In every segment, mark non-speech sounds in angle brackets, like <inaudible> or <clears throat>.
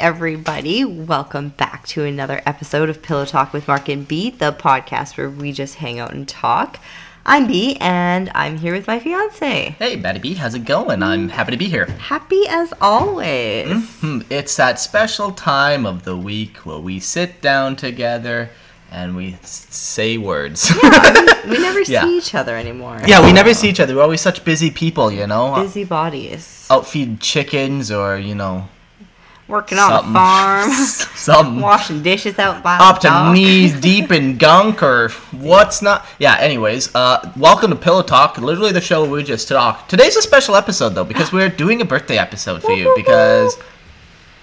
everybody. Welcome back to another episode of Pillow Talk with Mark and B, the podcast where we just hang out and talk. I'm B, and I'm here with my fiance. Hey, Betty B, how's it going? I'm happy to be here. Happy as always. Hmm, It's that special time of the week where we sit down together and we say words. We <laughs> never Yeah. see each other anymore. yeah, we never see each other. We're always such busy people, you know? Busy bodies. Outfeed chickens or, you know, Working on something. the farm. <laughs> <laughs> something washing dishes out by up to knees deep in <laughs> gunk or what's not. Yeah, anyways, uh, welcome to Pillow Talk, literally the show where we just talk. Today's a special episode, though, because we're doing a birthday episode for you, because.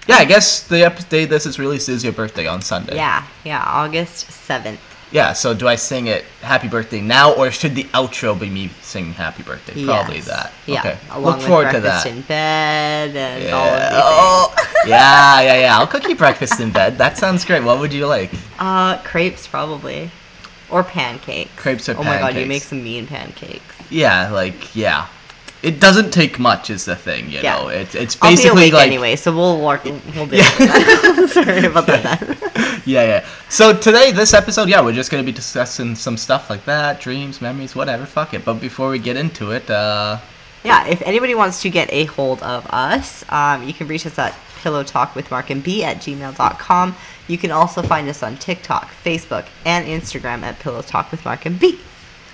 Yeah, I guess the day this is released is your birthday on Sunday. Yeah, yeah, August 7th. Yeah, so do I sing it happy birthday now, or should the outro be me singing happy birthday? Probably Yes. that. Yeah. Okay. Along Look forward to breakfast that. in bed and all of Yeah. these Oh, <laughs> yeah, yeah, yeah. I'll cook you breakfast in bed. That sounds great. What would you like? Uh, crepes probably, or pancakes. Crepes or Oh my god, you pancakes? make some mean pancakes. Yeah, like yeah. It doesn't take much, is the thing. You Yeah. know, it's it's basically like anyway, so we'll work. We'll do. <laughs> Yeah. <laughs> Sorry about that. <laughs> yeah, yeah. So today, this episode, yeah, we're just gonna be discussing some stuff like that, dreams, memories, whatever. Fuck it. But before we get into it, uh, yeah, if anybody wants to get a hold of us, um, you can reach us at pillowtalkwithmarkandb at gmail.com. You can also find us on TikTok, Facebook, and Instagram at Pillow Talk with Mark and B.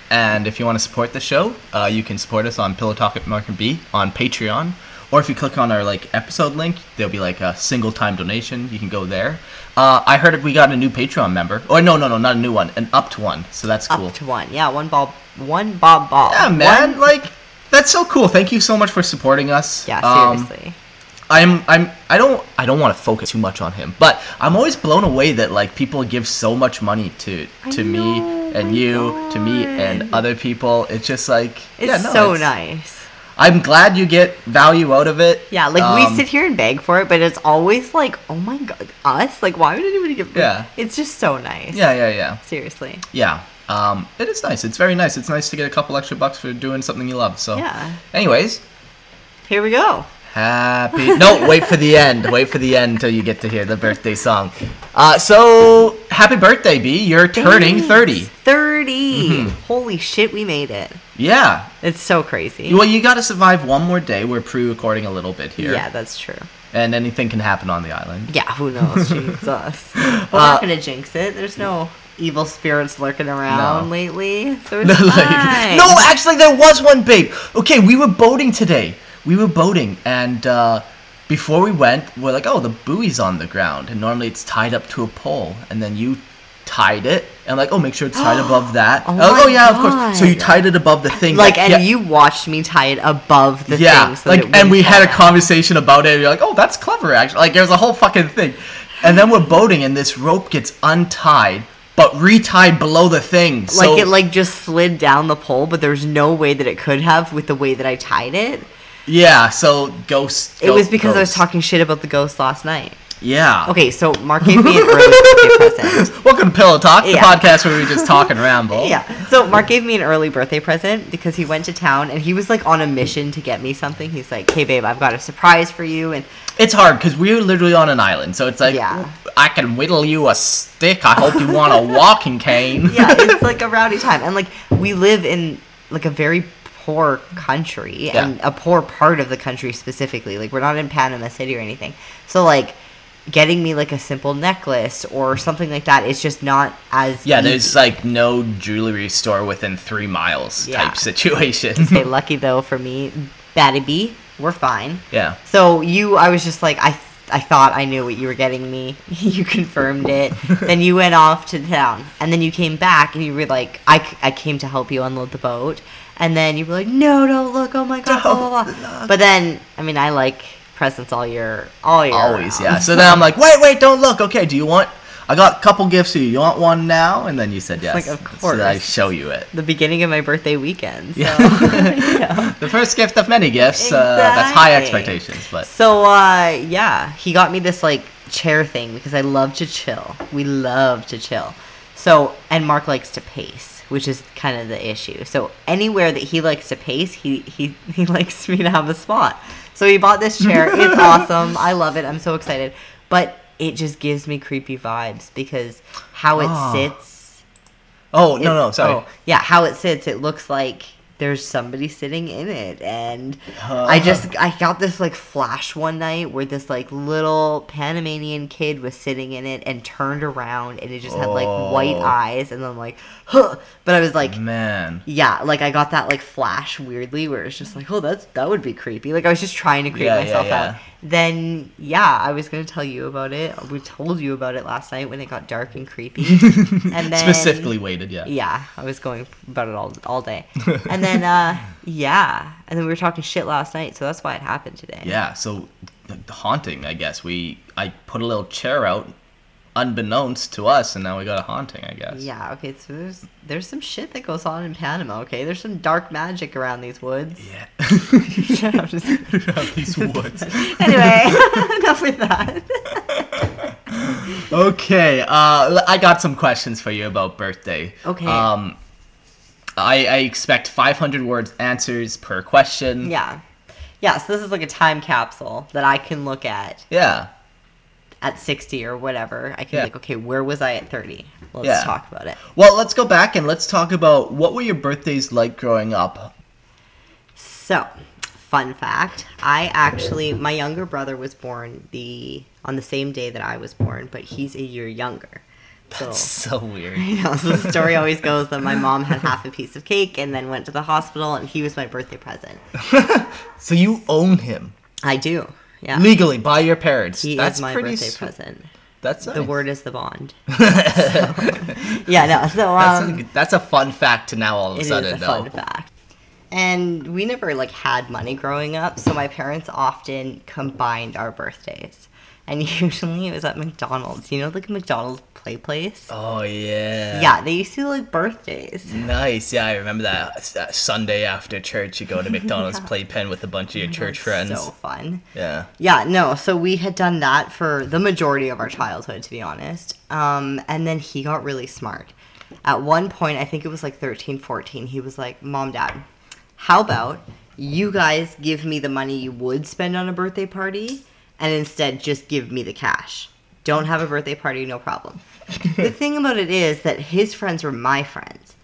And if you want to support the show, uh, you can support us on Pillow Talk at Mark and B on Patreon. Or if you click on our like episode link, there'll be like a single time donation. You can go there. Uh, I heard we got a new Patreon member. Or no, no, no, not a new one, an up to one. So that's cool. Up to one. Yeah, one bob, one bob ball. yeah, man, One- like that's so cool. Thank you so much for supporting us. yeah, Um, seriously. I'm I'm I don't I don't want to focus too much on him, but I'm always blown away that like people give so much money to to me and you, to me and other people. It's just like it's yeah, no, so it's- nice. I'm glad you get value out of it. Yeah, like Um, we sit here and beg for it, but it's always like, oh my god, us? Like, why would anybody give? Yeah. it's just so nice. Yeah, yeah, yeah, seriously. yeah. Um, it is nice. It's very nice. It's nice to get a couple extra bucks for doing something you love. So, Yeah. anyways, Here we go. Happy. no, wait for the end. Wait for the end until you get to hear the birthday song. Uh, so happy birthday, B. You're turning Thanks. 30. 30. Mhm. Holy shit, we made it. Yeah. It's so crazy. Well, you got to survive one more day. We're pre-recording a little bit here. Yeah, that's true. And anything can happen on the island. Yeah, who knows? <laughs> Jesus. We're Uh, not gonna jinx it. There's no evil spirits lurking around No. lately, so <laughs> it's Like- no, actually, there was one, babe. Okay, we were boating today. We were boating, and uh, before we went, we're like, oh, the buoy's on the ground, and normally it's tied up to a pole, and then you tied it, and I'm like, oh, make sure it's tied <gasps> above that. Oh oh, oh, yeah, of course. So you tied it above the thing. Like, that- and yeah, you watched me tie it above the yeah, thing. So like, and we had a conversation about it. And you're like, oh, that's clever, actually. Like, there's a whole fucking thing, and then we're boating, and this rope gets untied, but retied below the thing. So, like it like just slid down the pole, but there's no way that it could have with the way that I tied it. Yeah, so ghost. It was because I was talking shit about the ghost last night. Yeah. Okay, so Mark gave me an early birthday present. <laughs> Welcome to Pillow Talk, the Yeah. podcast where we just talk and ramble. <laughs> Yeah. So Mark gave me an early birthday present because he went to town and he was like on a mission to get me something. He's like, "Hey babe, I've got a surprise for you." And It's hard because we're literally on an island, so it's like, Yeah. I can whittle you a stick. I hope you want a walking cane. <laughs> yeah, it's like a rowdy time. And like we live in like a very poor country Yeah. and a poor part of the country specifically. Like we're not in Panama City or anything. So like getting me like a simple necklace or something like that it's just not as Yeah, easy. there's like no jewelry store within three miles Yeah. type situation. Okay, <laughs> lucky though for me, Batty B, we're fine. yeah. So you, I was just like, I, I thought I knew what you were getting me. <laughs> you confirmed it. then you went off to town, and then you came back, and you were like, I, I came to help you unload the boat, and then you were like, no, don't look, oh my god, blah blah blah. But then, I mean, I like presents all year, all year. Always, yeah. <laughs> So then I'm like, wait, wait, don't look. Okay, do you want? I got a couple gifts for you. You want one now? And then you said yes. like, of So that I show you it. the beginning of my birthday weekend. So, Yeah. <laughs> <laughs> The first gift of many gifts. Uh, that's high expectations, but So uh yeah, he got me this like chair thing because I love to chill. We love to chill. So and Mark likes to pace, which is kind of the issue. So anywhere that he likes to pace, he he <laughs> he likes me to have a spot. So he bought this chair. It's awesome. I love it. I'm so excited. but it just gives me creepy vibes because how it Ah. sits. Oh no no sorry. oh, yeah, how it sits, it looks like there's somebody sitting in it, and. I just I got this like flash one night where this like little Panamanian kid was sitting in it and turned around, and it just had like white Oh. eyes, and I'm like, huh. But I was like, Man. yeah, like I got that like flash weirdly where it's just like, oh, that's that would be creepy. Like I was just trying to creep Yeah, yeah, myself yeah. out. Then yeah, I was gonna tell you about it. We told you about it last night when it got dark and creepy. <laughs> and then Specifically weighted, yeah. yeah, I was going about it all all day. and <laughs> then uh yeah, and then we were talking shit last night, so that's why it happened today. Yeah, so haunting, I guess. We I put a little chair out unbeknownst to us and now we got a haunting, I guess. Yeah, okay, so there's there's some shit that goes on in Panama, okay? There's some dark magic around these woods. Yeah. <laughs> <laughs> Shut up, just- Around these woods. <laughs> anyway, enough with that. Okay, uh, I got some questions for you about birthday. Okay. Um, I, I expect 500 words answers per question. Yeah. Yeah, so this is like a time capsule that I can look at Yeah. at 60 or whatever. I can Yeah. be like, okay, where was I at 30? Let's Yeah. talk about it. Well, let's go back and let's talk about what were your birthdays like growing up? So, fun fact, I actually my younger brother was born the on the same day that I was born, but he's a year younger. So So weird. you know, so the story always goes that my mom had half a piece of cake and then went to the hospital and he was my birthday present. <laughs> So you own him I do. Yeah. legally by your parents. he That's is my pretty birthday sweet. present. That's The word is the bond. <laughs> Yeah, no. So That's, um, a, that's a fun fact to now all of a sudden. It is sudden, a though. fun fact. And we never like had money growing up, so my parents often combined our birthdays. And <laughs> usually it was at McDonald's. You know, like McDonald's play place. Oh yeah. Yeah, they used to do, like birthdays. Nice. Yeah, I remember that, that Sunday after church. You go to McDonald's <laughs> playpen with a bunch of your church friends. So fun. Yeah. Yeah, no. So we had done that for the majority of our childhood, to be honest. Um, and then he got really smart. At one point, I think it was like 13, 14, he was like, Mom, Dad, how about you guys give me the money you would spend on a birthday party and instead just give me the cash? Don't have a birthday party, no problem. the <laughs> thing about it is that his friends were my friends.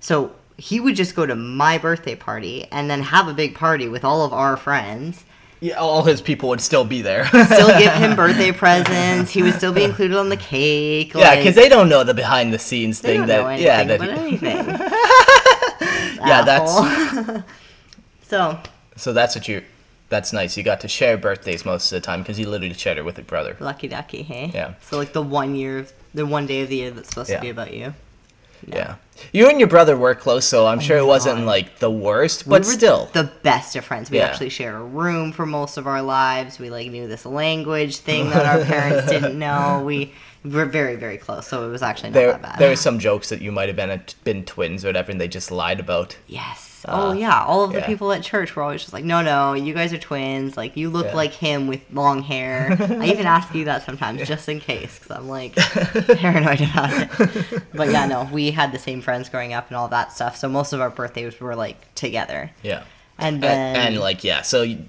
So he would just go to my birthday party and then have a big party with all of our friends Yeah, all his people would still be there. still give him <laughs> birthday presents. He would still be included on the cake. Yeah, like, because they don't know the behind the scenes they thing don't that yeah that about <laughs> anything. Yeah, that's- so so that's what you that's nice. You got to share birthdays most of the time because you literally shared it with your brother. lucky ducky, hey. Yeah. So like the one year, of, the one day of the year that's supposed Yeah. to be about you. Yeah. You and your brother were close, so I'm oh sure Oh my it wasn't God. like the worst, We but were still. the best of friends. We Yeah. actually share a room for most of our lives. We like knew this language thing that our parents <laughs> didn't know. We were very very close, so it was actually not There, that bad. there were some jokes that you might have been been twins or whatever, and they just lied about. Yes. Uh, oh yeah. All of the yeah. people at church were always just like, no, no, you guys are twins. Like you look Yeah. like him with long hair. <laughs> I even ask you that sometimes just in case, because I'm like <laughs> paranoid about it. But yeah, no, we had the same friends growing up and all that stuff. So most of our birthdays were like together. Yeah. And And, then and like yeah, so you,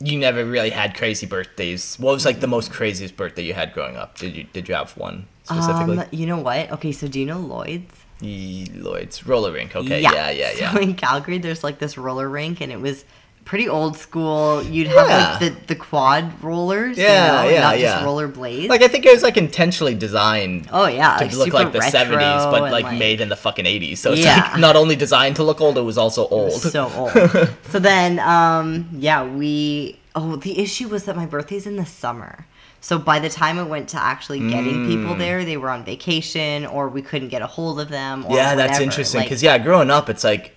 you never really had crazy birthdays. What was like the most craziest birthday you had growing up? Did you did you have one specifically? um, you know what? Okay, so do you know Lloyd's? Lloyd's roller rink. Okay. Yeah. Yeah. Yeah. So in Calgary, there's like this roller rink, and it was pretty old school. You'd have Yeah. like the, the quad rollers, you Yeah, know, yeah, not yeah. just roller blades. Like I think it was like intentionally designed oh yeah, to like, look like the retro 70s, but and, like, made in the fucking 80s. So it's Yeah. like not only designed to look old, it was also old. so old. <laughs> so then, um, yeah, we. Oh, the issue was that my birthday's in the summer. So by the time it went to actually getting Mm. people there, they were on vacation or we couldn't get a hold of them. Or yeah, that's whatever. interesting Like, because yeah, growing up, it's like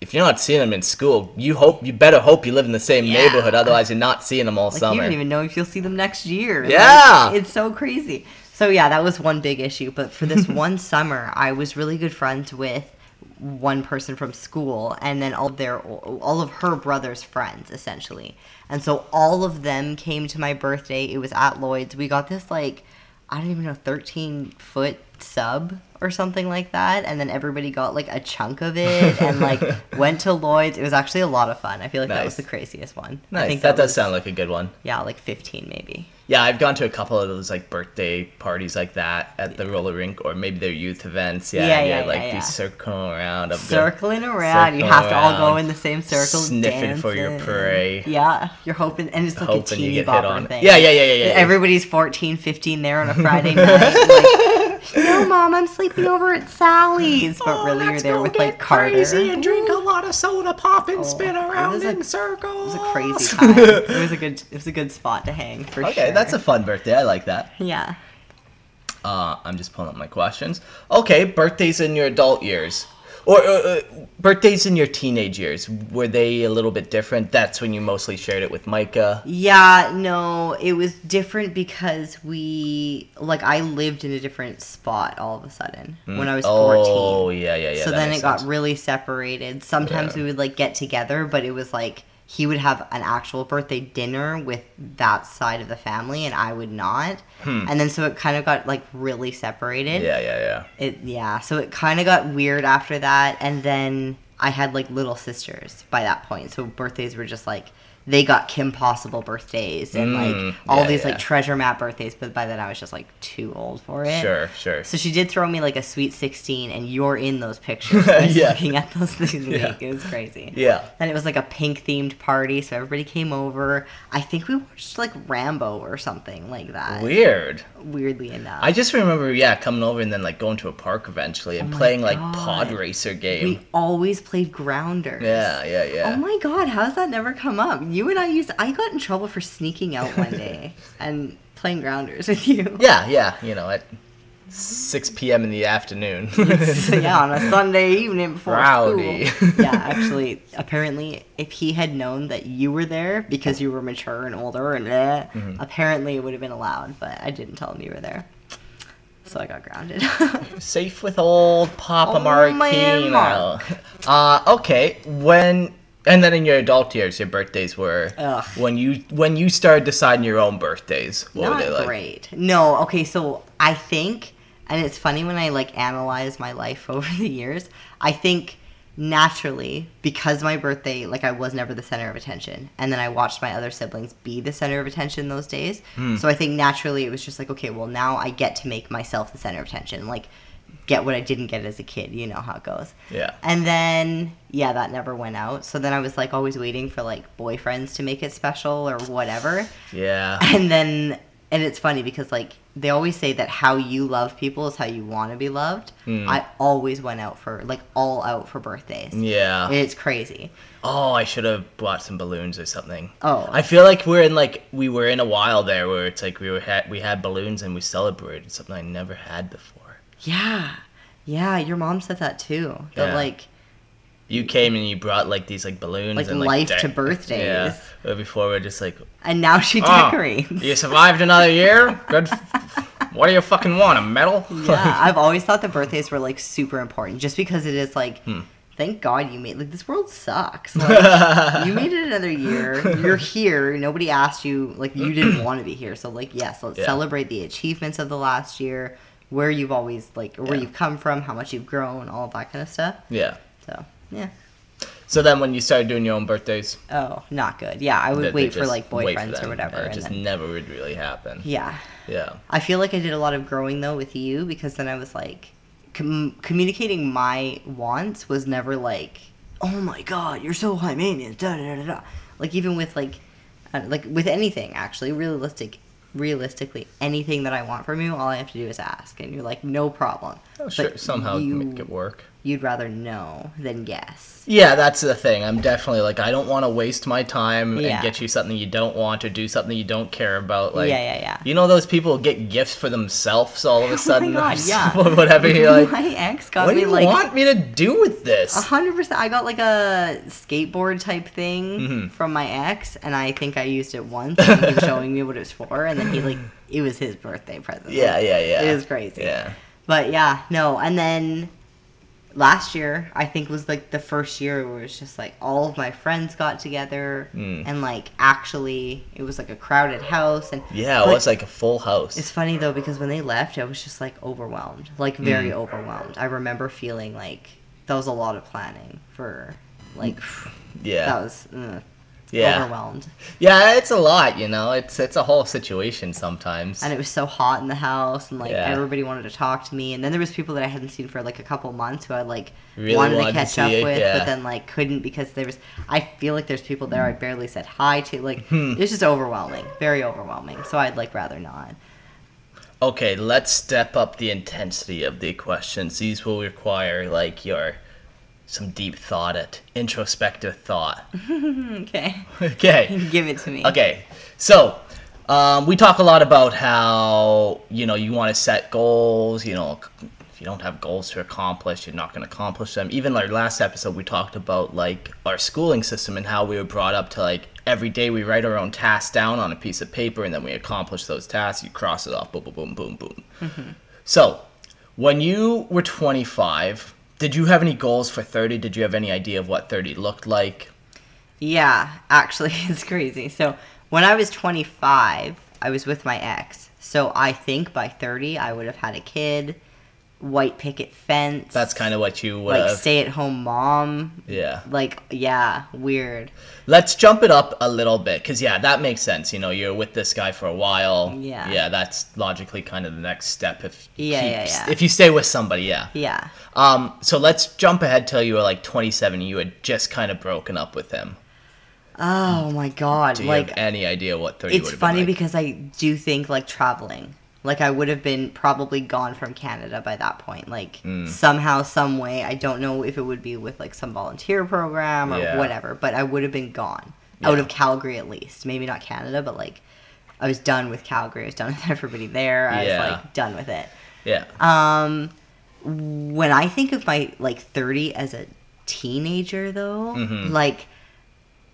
if you're not seeing them in school, you hope you better hope you live in the same Yeah. neighborhood. Otherwise, you're not seeing them all Like summer. you don't even know if you'll see them next year. Like, Yeah. it's so crazy. So yeah, that was one big issue. But for this <laughs> one summer, I was really good friends with one person from school, and then all of their all of her brother's friends, essentially. And so all of them came to my birthday. It was at Lloyd's. We got this like I don't even know, thirteen foot sub or something like that, and then everybody got like a chunk of it <laughs> and like went to Lloyd's. It was actually a lot of fun. I feel like that was the craziest one. Nice. I think that, does was- sound like a good one. yeah, like fifteen maybe. Yeah, I've gone to a couple of those like birthday parties like that at the roller rink or maybe their youth events. Yeah, Yeah, yeah, yeah, like yeah, be circling around. good- Circling around, you Circling have to all go in the same circle, sniffing for your dancing. prey. Yeah, you're hoping, and it's like a hoping you teeny bopper thing. Yeah, yeah, yeah, yeah, yeah. yeah. Everybody's 14, 15 there on a Friday <laughs> night. Like, no, mom, I'm sleeping over at Sally's. But Oh, really, you're there with like Carter. crazy and drink a lot of soda pop and Oh, spin around a- in circles. It was a crazy <laughs> time. it was a good. It was a good spot to hang for Okay, sure. that's a fun birthday. I like that. yeah. Uh, I'm just pulling up my questions. Okay, birthdays in your adult years. Or uh, uh, birthdays in your teenage years. Were they a little bit different? That's when you mostly shared it with Micah. Yeah, no, it was different because we like I lived in a different spot all of a sudden when I was 14. Oh, yeah, yeah, yeah. so then it makes got really separated. Sometimes Yeah. we would like get together, but it was like he would have an actual birthday dinner with that side of the family and I would not. And then so it kind of got like really separated. Hmm. Yeah, yeah, yeah. It yeah, so it kind of got weird after that and then I had like little sisters by that point. So birthdays were just like they got Kim Possible birthdays and Mm, like all yeah, these yeah. like treasure map birthdays, but by then I was just like too old for it. Sure, sure. So she did throw me like a sweet 16 and you're in those pictures. <laughs> Yeah. looking at those week. Yeah. It was crazy. Yeah. And it was like a pink themed party, so everybody came over. I think we watched like Rambo or something like that. Weird. Weirdly enough. I just remember, yeah, coming over and then like going to a park eventually and Oh playing like pod racer game. we always played grounders. Yeah, yeah, yeah. Oh my god, how's that never come up? You and I used I got in trouble for sneaking out one <laughs> day and playing grounders with you. Yeah, yeah, you know, at 6 p.m. in the afternoon. <laughs> Yeah, on a Sunday evening before Rowdy. school. <laughs> Yeah, actually, apparently, if he had known that you were there because you were mature and older and eh, Mm-hmm. apparently it would have been allowed. But I didn't tell him you were there, so I got grounded. Safe with old Papa Oh, man, Marquino. Mark. Uh, okay, when and then in your adult years, your birthdays were Ugh. when you when you started deciding your own birthdays. What Not were they like? great. No, okay, so I think, and it's funny when I like analyze my life <laughs> over the years. I think naturally because my birthday, like I was never the center of attention, and then I watched my other siblings be the center of attention those days. Hmm. So I think naturally it was just like, okay, well now I get to make myself the center of attention, like get what I didn't get as a kid. You know how it goes. Yeah. And then, yeah, that never went out. So then I was like always waiting for like boyfriends to make it special or whatever. Yeah. <laughs> And then, and it's funny because like they always say that how you love people is how you want to be loved. Hmm. I always went out for like all out for birthdays. Yeah. It's crazy. Oh, I should have bought some balloons or something. Oh. I feel like we're in like we were in a while there where it's like we were had we had balloons and we celebrated something I never had before. Yeah. Yeah, your mom said that too. That Yeah. like You came and you brought like these like balloons Like and life de- to birthdays. Yeah. But before we're just like, and now she oh, decorates. you survived another year. Good. f- what do you fucking want? A medal? <laughs> yeah, I've always thought that birthdays were like super important just because it is like Hmm. thank God you made like this world sucks. <laughs> Like, you made it another year. You're here. Nobody asked you like you didn't <clears throat> want to be here. So like yes, let's Yeah. celebrate the achievements of the last year, where you've always like where Yeah. you've come from, how much you've grown, all of that kind of stuff. yeah. So yeah. So then, when you started doing your own birthdays, Oh, not good. Yeah, I would they wait for like wait for boyfriends or whatever. and It just then, never would really happen. yeah. Yeah. I feel like I did a lot of growing though with you because then I was like, com- communicating my wants was never like, oh my god, you're so high maintenance, da da da da. da." Like even with like, uh, like with anything actually, realistic, realistically, anything that I want from you, all I have to do is ask, and you're like, no problem. Oh, sure. Somehow you, make it work. You'd rather know than guess. Yeah, that's the thing. I'm definitely like I don't want to waste my time Yeah. and get you something you don't want or do something you don't care about. Like, yeah, yeah, yeah. You know those people get gifts for themselves all of a sudden, <laughs> oh my god, <laughs> yeah. whatever. You're like, <laughs> my ex got me like. what do you like want me to do with this? A hundred percent. I got like a skateboard type thing Mhm. from my ex, and I think I used it once. And he was showing me what it was for, and then he like it was his birthday present. Yeah, yeah, yeah. It was crazy. Yeah, But yeah, no, and then last year I think was like the first year where it was just like all of my friends got together Mm. and like actually it was like a crowded house and Yeah, it was like a full house. it's funny though because when they left I was just like overwhelmed like very Mm. overwhelmed I remember feeling like that was a lot of planning for like yeah. that was uh, yeah. overwhelmed Yeah, it's a lot, you know. It's it's a whole situation sometimes. and it was so hot in the house and like Yeah. everybody wanted to talk to me and then there was people that I hadn't seen for like a couple months who I like Really wanted, wanted to to catch see up it, with yeah. but then like couldn't because there was I feel like there's people there I barely said hi to like <laughs> Hmm. it's just overwhelming very overwhelming so I'd like rather not Okay, let's step up the intensity of the questions. These will require like your some deep thought it introspective thought. <laughs> okay Okay. <laughs> give it to me Okay. So, um, we talk a lot about how, you know, you want to set goals, you know, if you don't have goals to accomplish, you're not going to accomplish them. Even our last episode, we talked about like our schooling system and how we were brought up to like every day we write our own tasks down on a piece of paper and then we accomplish those tasks. You cross it off, boom, boom, boom, boom, boom. So, when you were 25, did you have any goals for 30? Did you have any idea of what 30 looked like? Yeah, actually, <laughs> it's crazy. So when I was 25, I was with my ex. So I think by 30, I would have had a kid, white picket fence. That's kind of what you would like have. stay at home mom. yeah. Like, yeah, weird. Let's jump it up a little bit because yeah, that makes sense. You know, you're with this guy for a while. Yeah. Yeah, that's logically kind of the next step if you Yeah, keep- yeah, yeah. if you stay with somebody. Yeah. Yeah. Um. So let's jump ahead till you were like 27. You had just kind of broken up with him. Oh my god. Do you like have any idea what 30 would it's funny like? because I do think like traveling. Like I would have been probably gone from Canada by that point. Like Mm. somehow, some way. I don't know if it would be with like some volunteer program or Yeah. whatever, but I would have been gone out Yeah. of Calgary at least. Maybe not Canada, but like I was done with Calgary. I was done <laughs> with everybody there. I Yeah. was like done with it. Yeah. Um, when I think of my like 30 as a teenager, though, Mhm. like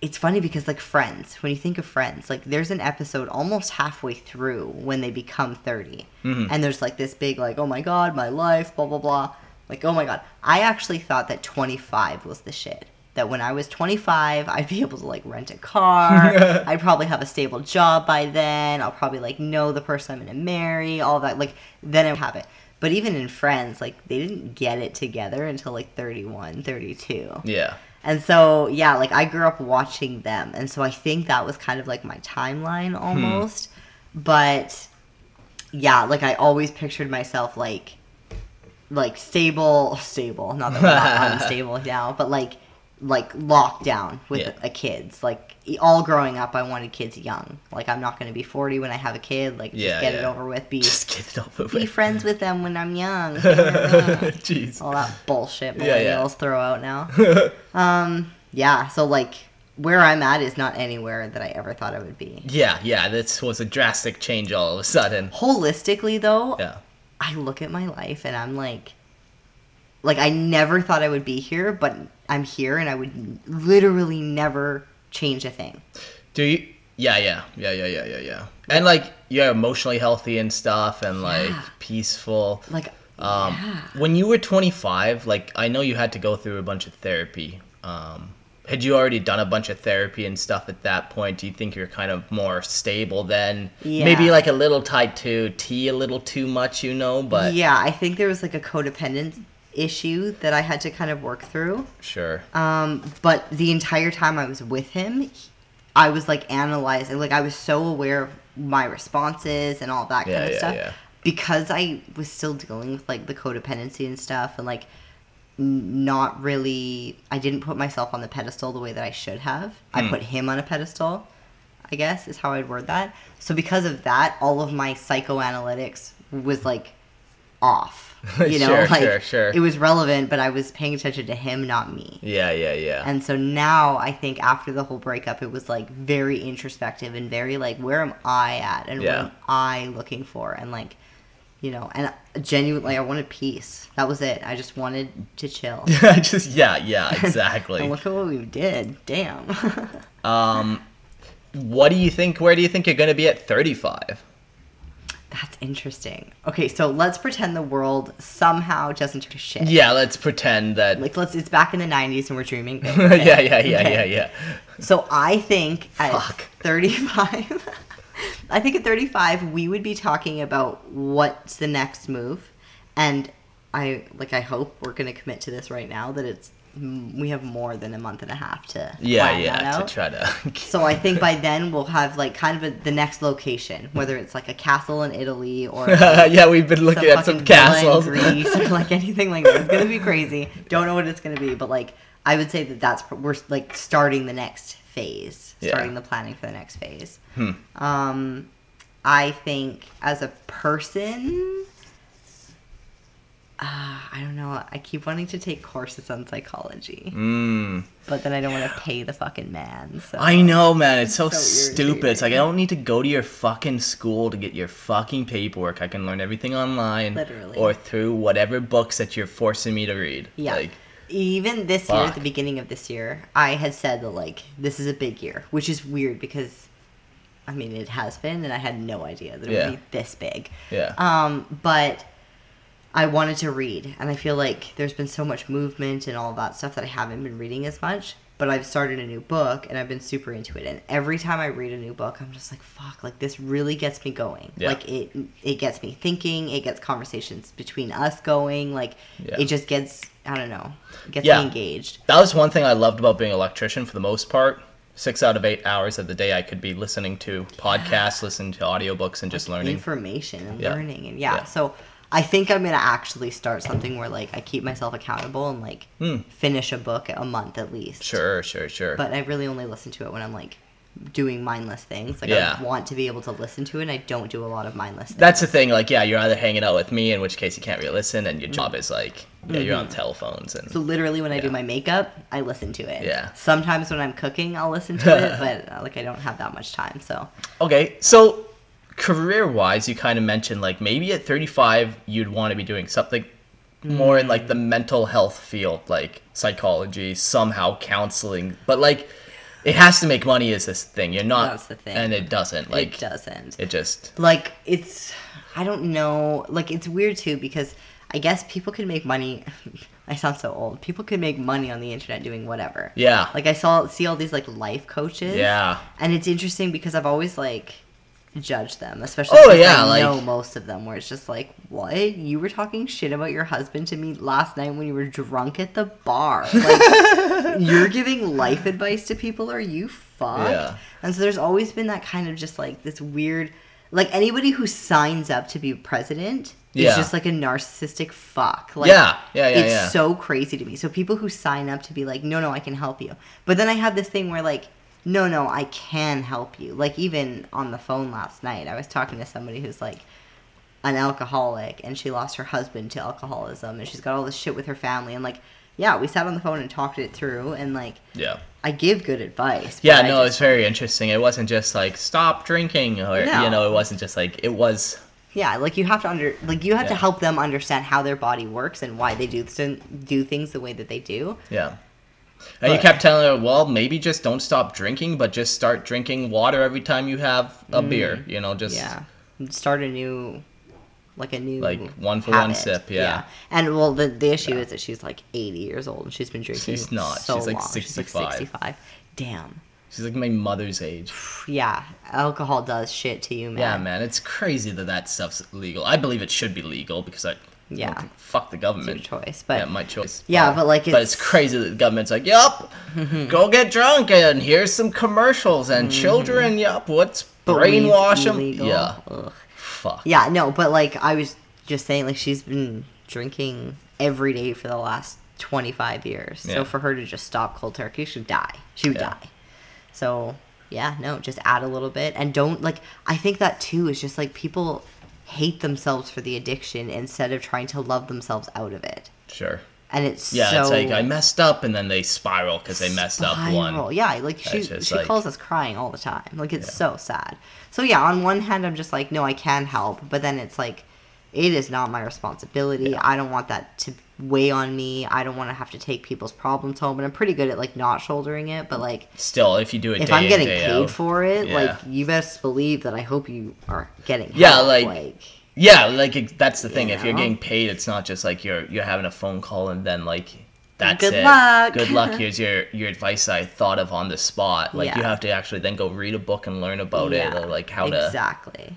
it's funny because like Friends, when you think of Friends, like there's an episode almost halfway through when they become 30, Mhm. and there's like this big like, oh my god, my life, blah blah blah. Like oh my god, I actually thought that 25 was the shit. That when I was 25, I'd be able to like rent a car. <laughs> I'd probably have a stable job by then. I'll probably like know the person I'm gonna marry, all that. Like then I would have it. But even in Friends, like they didn't get it together until like 31, 32. Yeah. And so, yeah, like I grew up watching them. And so I think that was kind of like my timeline hmm. almost. But yeah, like I always pictured myself like like stable, stable, not that we're not <laughs> unstable now, but like like locked down with Yeah. a kids. Like all growing up I wanted kids young. Like I'm not going to be 40 when I have a kid. Like just Yeah, get it yeah. over with. Be <laughs> Just get it over be friends with them when I'm young. <laughs> <laughs> Jeez. all that bullshit millennials yeah. throw out now. um, yeah. So like, where I'm at is not anywhere that I ever thought I would be. Yeah, yeah. This was a drastic change all of a sudden. Holistically, though, Yeah. I look at my life and I'm like, like I never thought I would be here, but I'm here, and I would literally never change a thing. Do you? Yeah, yeah, yeah, yeah, yeah, yeah, yeah. And like you're emotionally healthy and stuff, and like Yeah. peaceful. Like, Um, yeah. When you were 25, like I know you had to go through a bunch of therapy. Um, had you already done a bunch of therapy and stuff at that point? Do you think you're kind of more stable then? Yeah. Maybe like a little tied to tea a little too much, you know, but yeah, I think there was like a codependent issue that I had to kind of work through. sure. Um, but the entire time I was with him, I was like analyzing, like I was so aware of my responses and all that Yeah, kind of yeah, stuff. yeah. Because I was still dealing with like the codependency and stuff, and like not really, I didn't put myself on the pedestal the way that I should have. I Hmm. put him on a pedestal, I guess is how I'd word that. So because of that, all of my psychoanalytics was like off. <laughs> You know, Sure, like sure, sure. it was relevant, but I was paying attention to him, not me. Yeah, yeah, yeah. And so now I think after the whole breakup, it was like very introspective and very like, where am I at and Yeah. what am I looking for? And like, you know, and genuinely, I wanted peace. That was it. I just wanted to chill. <laughs> Just yeah, yeah, <laughs> exactly. and look at what we did. Damn. Um, what do you think? Where do you think you're going to be at 35? That's interesting. Okay, so let's pretend the world somehow doesn't turn to shit. Yeah, let's pretend that. Like let's it's back in the 90s and we're dreaming <laughs> big. yeah, okay? yeah, yeah, Okay. yeah, yeah. So I think at Fuck. 35 <laughs> I think at 35 we would be talking about what's the next move and I like I hope we're going to commit to this right now that it's we have more than a month and a half to Yeah, yeah. To out. try to. <laughs> So I think by then we'll have like kind of a, the next location, whether it's like a castle in Italy or <laughs> yeah, we've been looking at some villa in castles. Greece or like <laughs> anything like that. It's gonna be crazy. Don't know what it's gonna be, but like I would say that that's we're like starting the next phase, Yeah. starting the planning for the next phase. Hmm. Um, I think as a person. Uh, I don't know. I keep wanting to take courses on psychology, Mm. but then I don't want to pay the fucking man. So I know, man. It's so, So stupid. It's like I don't need to go to your fucking school to get your fucking paperwork. I can learn everything online, Literally. or through whatever books that you're forcing me to read. Yeah. Like, even this year, at the beginning of this year, I had said that like this is a big year, which is weird because, I mean, it has been, and I had no idea that it Yeah. would be this big. yeah. Um, but I wanted to read, and I feel like there's been so much movement and all that stuff that I haven't been reading as much. But I've started a new book, and I've been super into it. And every time I read a new book, I'm just like, "Fuck!" Like this really gets me going. Yeah. Like it, it gets me thinking. It gets conversations between us going. Like Yeah. it just gets, I don't know, gets Yeah. me engaged. That was one thing I loved about being an electrician for the most part. Six out of eight hours of the day, I could be listening to podcasts, listening to audiobooks, and just learning. information and Yeah. learning and yeah. Yeah. so i think i'm gonna actually start something where like i keep myself accountable and like Hmm. finish a book a month at least Sure, sure, sure. but i really only listen to it when i'm like doing mindless things like Yeah. i want to be able to listen to it and i don't do a lot of mindless things That's the thing. Like, yeah, you're either hanging out with me, in which case you can't really listen, and your job is like, yeah, you're on telephones and. Mm-hmm. so literally when i do my makeup i listen to it Yeah. sometimes when i'm cooking i'll listen to it <laughs> but uh, like i don't have that much time so Okay, so career wise, you kind of mentioned like maybe at 35 you'd want to be doing something more in like the mm. mental health field, like psychology, somehow counseling, but like it has to make money is this thing. You're not, That's the thing. and it doesn't. Like it doesn't it just like it's i don't know like it's weird too because i guess people can make money <laughs> i sound so old people can make money on the internet doing whatever yeah, like i saw see all these like life coaches yeah, and it's interesting because i've always like judged them especially Oh, yeah, i like- know most of them where it's just like what you were talking shit about your husband to me last night when you were drunk at the bar <laughs> like you're giving life advice to people are you fucked Yeah. and so there's always been that kind of just like this weird like anybody who signs up to be president Yeah. is just like a narcissistic fuck. Like Yeah, yeah, yeah, It's yeah. so crazy to me. So people who sign up to be like, no, no, I can help you. But then I have this thing where like, no, no, I can help you. Like even on the phone last night, I was talking to somebody who's like an alcoholic and she lost her husband to alcoholism and she's got all this shit with her family and like yeah, we sat on the phone and talked it through and like yeah. I give good advice. Yeah, no, just- it's very interesting. It wasn't just like stop drinking, or No. you know, it wasn't just like it was. Yeah, like you have to under like you have to help them understand how their body works and why they do do things the way that they do. Yeah. And you kept telling her, well, maybe just don't stop drinking, but just start drinking water every time you have a beer. You know, just Mm. Yeah, start a new, like a new Like, one for one sip, yeah. And well, the the issue is that she's like eighty years old and she's been drinking. She's not. So She's, like, long. 65. She's like sixty-five. Damn. she's like my mother's age. <sighs> Yeah, alcohol does shit to you, man. Yeah, man, it's crazy that that stuff's legal. I believe it should be legal because I, Yeah. think- fuck the It's your government. choice, but yeah, my choice. Yeah, but, like, but it's it's- crazy that the government's like, yup, <laughs> go get drunk and here's some commercials and children, yup, Mm-hmm. but brainwash them. Yeah, Ugh. fuck. Yeah, no, but like I was just saying, like she's been drinking every day for the last twenty five years. Yeah. So for her to just stop cold turkey, she'd die. She would Yeah. die. So yeah, no, just add a little bit and don't like. I think that too is just like people hate themselves for the addiction instead of trying to love themselves out of it. Sure. And it's Yeah, so it's like I messed up, and then they spiral because they messed up spiral. one. Yeah, like she she like- calls us crying all the time. Like it's so sad. So yeah, on one hand I'm just like, no, I can help, but then it's like it is not my responsibility. I don't want that to weigh on me. I don't want to have to take people's problems home, and I'm pretty good at like not shouldering it. But like, Still, if you do it if day I'm in, getting paid out- for it, Yeah. like you best believe that I hope you are getting. Yeah, help, like- Yeah, like that's the thing. You If you're getting paid, it's not just like you're you're having a phone call and then like that's Good it. luck. Good luck. <laughs> Here's your your advice I thought of on the spot. Like you have to actually then go read a book and learn about Yeah, it, or like how to. exactly.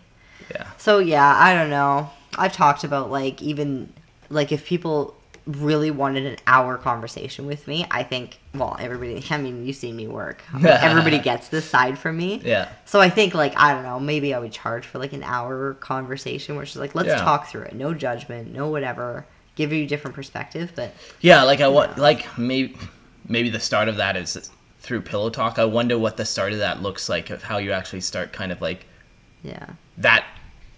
Yeah. So yeah, I don't know. I've talked about like even like if people really wanted an hour conversation with me, I think well everybody. <laughs> I mean, you've seen me work. <laughs> everybody gets this side from me. Yeah. So I think like I don't know, maybe I would charge for like an hour conversation where she's like, let's Yeah. talk through it, no judgment, no whatever, give you a different perspective. But Yeah, like I want like maybe maybe the start of that is through pillow talk. I wonder what the start of that looks like of how you actually start kind of like yeah, that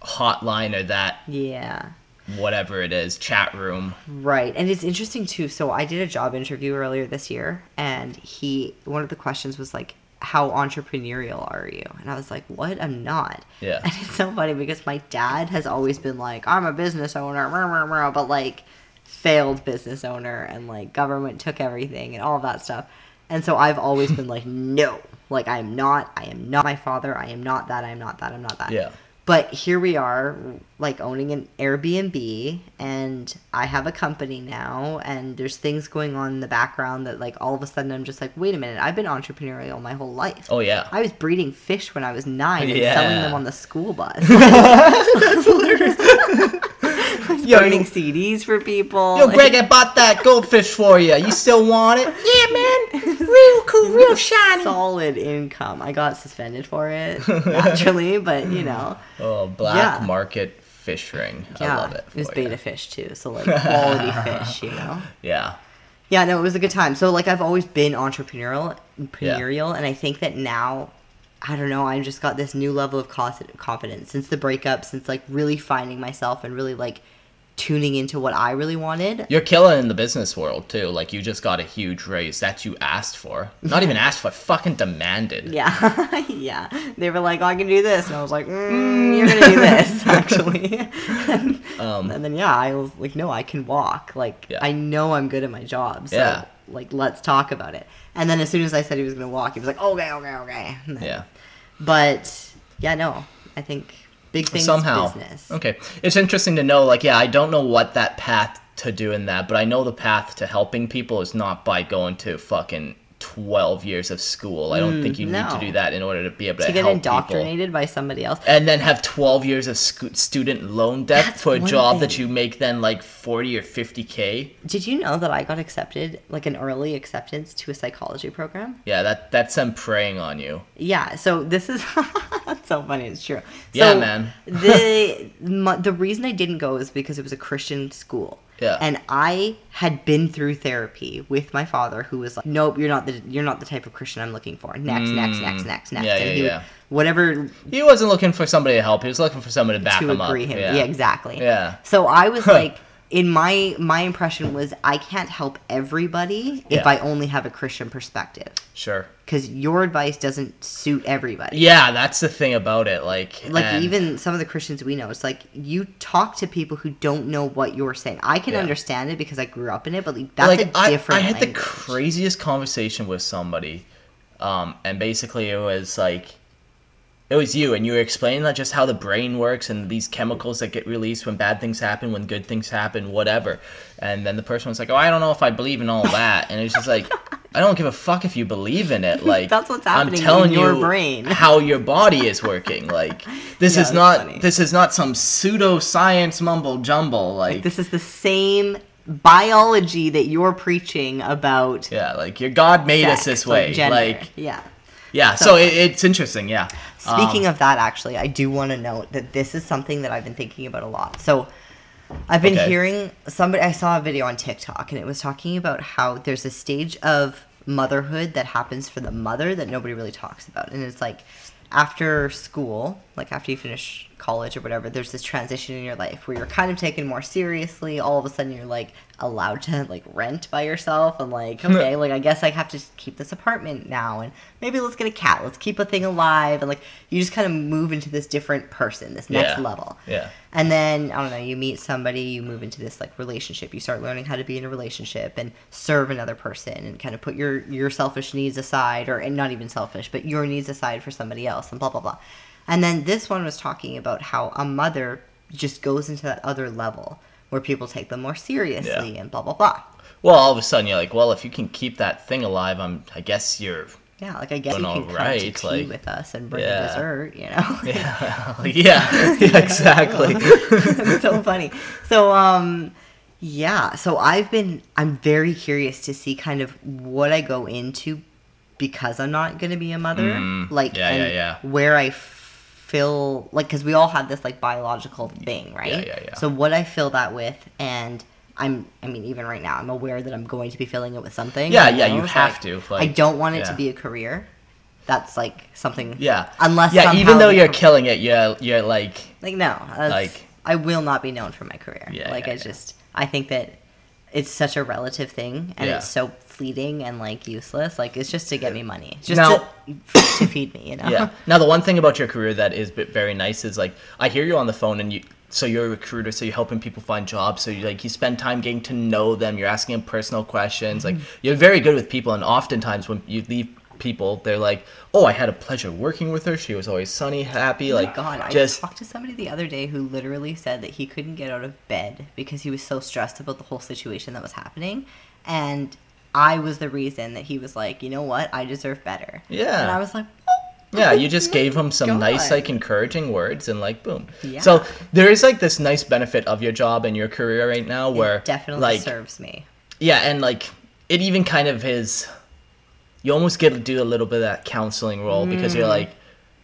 hotline or that yeah. whatever it is chat room. Right. And it's interesting too. So I did a job interview earlier this year and he one of the questions was like how entrepreneurial are you? And I was like, "What? I'm not." Yeah. And it's so funny because my dad has always been like, "I'm a business owner," rah, rah, rah, but like failed business owner and like government took everything and all of that stuff. And so I've always been like, <laughs> "No. Like I am not. I am not my father. I am not that. I am not that. I'm not that." Yeah. But here we are, like owning an Airbnb, and I have a company now, and there's things going on in the background that, like, all of a sudden I'm just like, wait a minute, I've been entrepreneurial my whole life. Oh yeah. I was breeding fish when I was nine and Yeah. selling them on the school bus. <laughs> <laughs> Yo, burning you- CDs for people. Yo, like- Greg, I bought that goldfish for you. You still want it? Yeah, <laughs> man. Real cool, real shiny. solid income. I got suspended for it naturally, but you know, Oh, black Yeah. market fish ring. yeah, I love it. was for betta fish too, so like <laughs> quality fish, you know. Yeah. Yeah, no, it was a good time. So like I've always been entrepreneurial, entrepreneurial, and I think that now, I don't know, I just got this new level of confidence since the breakup, since like really finding myself and really like tuning into what I really wanted. You're killing in the business world too. Like you just got a huge raise that you asked for. Not even asked for, fucking demanded. <laughs> Yeah, <laughs> yeah. They were like, oh, "I can do this," and I was like, mm, "You're gonna do <laughs> this, actually." and, Um, and then yeah, I was like, "No, I can walk. Like, Yeah. I know I'm good at my job. So, Yeah. like, let's talk about it." And then as soon as I said he was gonna walk, he was like, "Okay, okay, okay." Then- Yeah. But yeah, no, I think big things Somehow. business. Okay. It's interesting to know, like, yeah, I don't know what that path to doing that, but I know the path to helping people is not by going to fucking 12 years of school. I don't think you need to Mm, do that in order to be able to, To get help people. indoctrinated by somebody else. and then have 12 years of scu- student loan debt That's for a job that you make then like 40 or 50k Did you know that I got accepted, like an early acceptance to a psychology program? yeah that that's them preying on you Yeah, so this is <laughs> that's so funny. It's true. Yeah, man. the <laughs> my, the reason I didn't go is because it was a Christian school. Yeah. And I had been through therapy with my father, who was like, "Nope, you're not the you're not the type of Christian I'm looking for. Next, next, next, next, next." Mm. Yeah, and yeah, he would- Whatever he wasn't looking for somebody to help he was looking for somebody to back to him agree up him. yeah, Yeah. exactly. Yeah. So I was like, in my my impression was I can't help everybody if I only have a Christian perspective. Sure. Because your advice doesn't suit everybody. yeah that's the thing about it like like and- even some of the christians we know it's like you talk to people who don't know what you're saying. I can Yeah. understand it because i grew up in it but like that's like a I, different I had the craziest conversation with somebody um, and basically it was like it was you and you were explaining that just how the brain works and these chemicals that get released when bad things happen when good things happen whatever and then the person was like oh i don't know if i believe in all that and it's just like <laughs> i don't give a fuck if you believe in it like That's what's happening i'm telling in your you brain. <laughs> how your body is working like this is not funny. this is not some pseudo-science mumble jumble like this is the same biology that you're preaching about yeah like your god made us sex, this like way gender. like yeah Yeah, so, it, it's interesting. Yeah. Speaking Um, of that, actually, I do want to note that this is something that I've been thinking about a lot. So, I've been Okay. hearing somebody. I saw a video on TikTok, and it was talking about how there's a stage of motherhood that happens for the mother that nobody really talks about, and it's like after school, like after you finish college or whatever, there's this transition in your life where you're kind of taken more seriously. All of a sudden, you're like allowed to like rent by yourself, and like okay, like I guess I have to keep this apartment now, and maybe let's get a cat. Let's keep a thing alive, and like you just kind of move into this different person, this next Yeah. level. Yeah. And then I don't know, you meet somebody, you move into this like relationship. You start learning how to be in a relationship and serve another person and kind of put your your selfish needs aside or and not even selfish, but your needs aside for somebody else and blah blah blah. And then this one was talking about how a mother just goes into that other level where people take them more seriously Yeah. and blah blah blah. Well, all of a sudden you're like, well, if you can keep that thing alive, I'm. I guess you're. Yeah, like I guess you can all come right, to tea like- with us and bring Yeah. a dessert, you know. <laughs> Yeah. yeah. <laughs> Yeah. Exactly. <laughs> so funny. So um yeah, so I've been I'm very curious to see kind of what I go into because I'm not going to be a mother, Mm, like yeah, and yeah, yeah. where I feel like cuz we all have this like biological thing, right? yeah, yeah. yeah. So what I fill that with and I'm I mean even right now I'm aware that I'm going to be filling it with something. Yeah, yeah, know? you have like, to, I don't want it to be a career. That's like something Yeah. Unless Yeah. Even though you're killing it, you're you're like. like no, Like- I will not be known for my career. Yeah, like yeah, I yeah. just I think that it's such a relative thing and Yeah. it's so fleeting and like useless. Like it's just to get me money. It's just Now- to, to feed me, you know. Yeah. <laughs> Now the one thing about your career that is very nice is like I hear you on the phone and you. So you're a recruiter, so you're helping people find jobs. So you like you spend time getting to know them. You're asking them personal questions. Like Mm-hmm. you're very good with people, and oftentimes when you leave people, they're like, "Oh, I had a pleasure working with her. She was always sunny, happy." Oh like God, I just talked to somebody the other day who literally said that he couldn't get out of bed because he was so stressed about the whole situation that was happening, and I was the reason that he was like, you know what, I deserve better. Yeah. and I was like, oh, Yeah, you just gave him some nice, like, encouraging words, and like, boom. Yeah. So there is like this nice benefit of your job and your career right now, where it definitely like, serves me. yeah, and like it even kind of is. You almost get to do a little bit of that counseling role because Mm. you're like,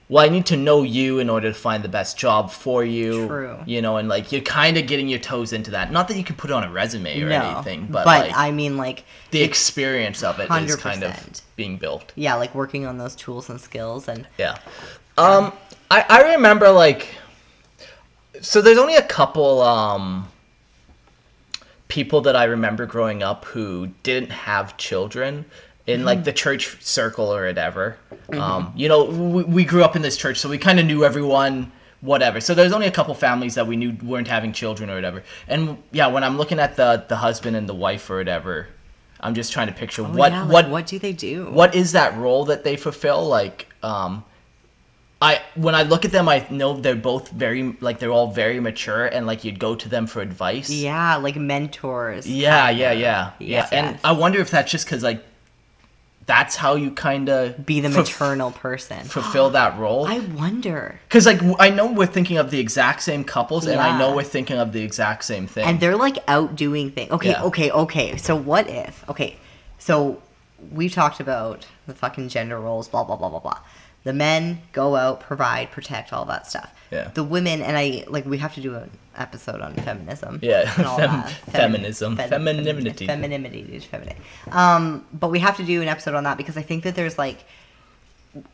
well, I need to know you in order to find the best job for you. True. You know, and like you're kind of getting your toes into that. Not that you can put it on a resume or no, anything, but, but like I mean, like the experience of it is kind of being built. yeah, like working on those tools and skills and Yeah. Um, I, I remember like, so there's only a couple um people that I remember growing up who didn't have children in like the church circle or whatever. Um, you know, we, we grew up in this church, so we kind of knew everyone. Whatever. So there's only a couple families that we knew weren't having children or whatever. And yeah, when I'm looking at the the husband and the wife or whatever, I'm just trying to picture Oh, what yeah, like, what what do they do? what is that role that they fulfill like um i when i look at them i know they're both very like they're all very mature and like you'd go to them for advice Yeah, like mentors. yeah kind yeah yeah Yes, yeah and yes. i wonder if that's just because like that's how you kind of be the maternal person. fulfill that role I wonder. because like i know we're thinking of the exact same couples and i know we're thinking of the exact same thing And they're like out doing things. Okay, Yeah. okay, okay. So what if? Okay, so we talked about the fucking gender roles, blah blah blah blah blah. The men go out, provide, protect, all that stuff. Yeah. The women and I like we have to do an episode on feminism. Yeah, and all fem- that. feminism, femininity. femininity, femininity. Um, but we have to do an episode on that because I think that there's like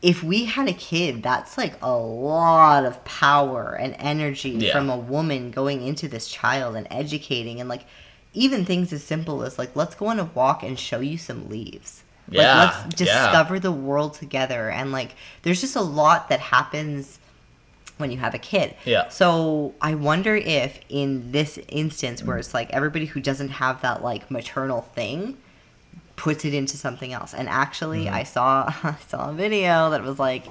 if we had a kid, that's like a lot of power and energy Yeah. from a woman going into this child and educating and like even things as simple as like let's go on a walk and show you some leaves. Yeah, Like let's yeah. discover the world together and like there's just a lot that happens when you have a kid. Yeah. So I wonder if in this instance where it's like everybody who doesn't have that like maternal thing puts it into something else. And actually Mm-hmm. I saw <laughs> I saw a video that was like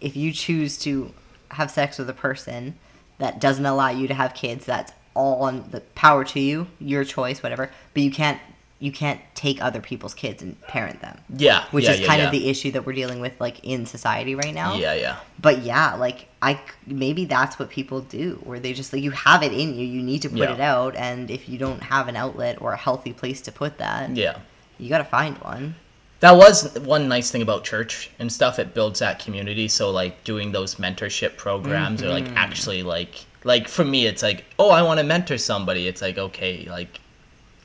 if you choose to have sex with a person that doesn't allow you to have kids, that's all on the power to you, your choice, whatever. But you can't you can't take other people's kids and parent them. yeah Which yeah, is yeah, kind yeah. of the issue that we're dealing with like in society right now yeah yeah but yeah like I maybe that's what people do where they just like you have it in you you need to put it out and if you don't have an outlet or a healthy place to put that yeah you gotta find one That was one nice thing about church and stuff. It builds that community. So like doing those mentorship programs or like Mm-hmm. actually like like for me, it's like oh, I want to mentor somebody. It's like okay, like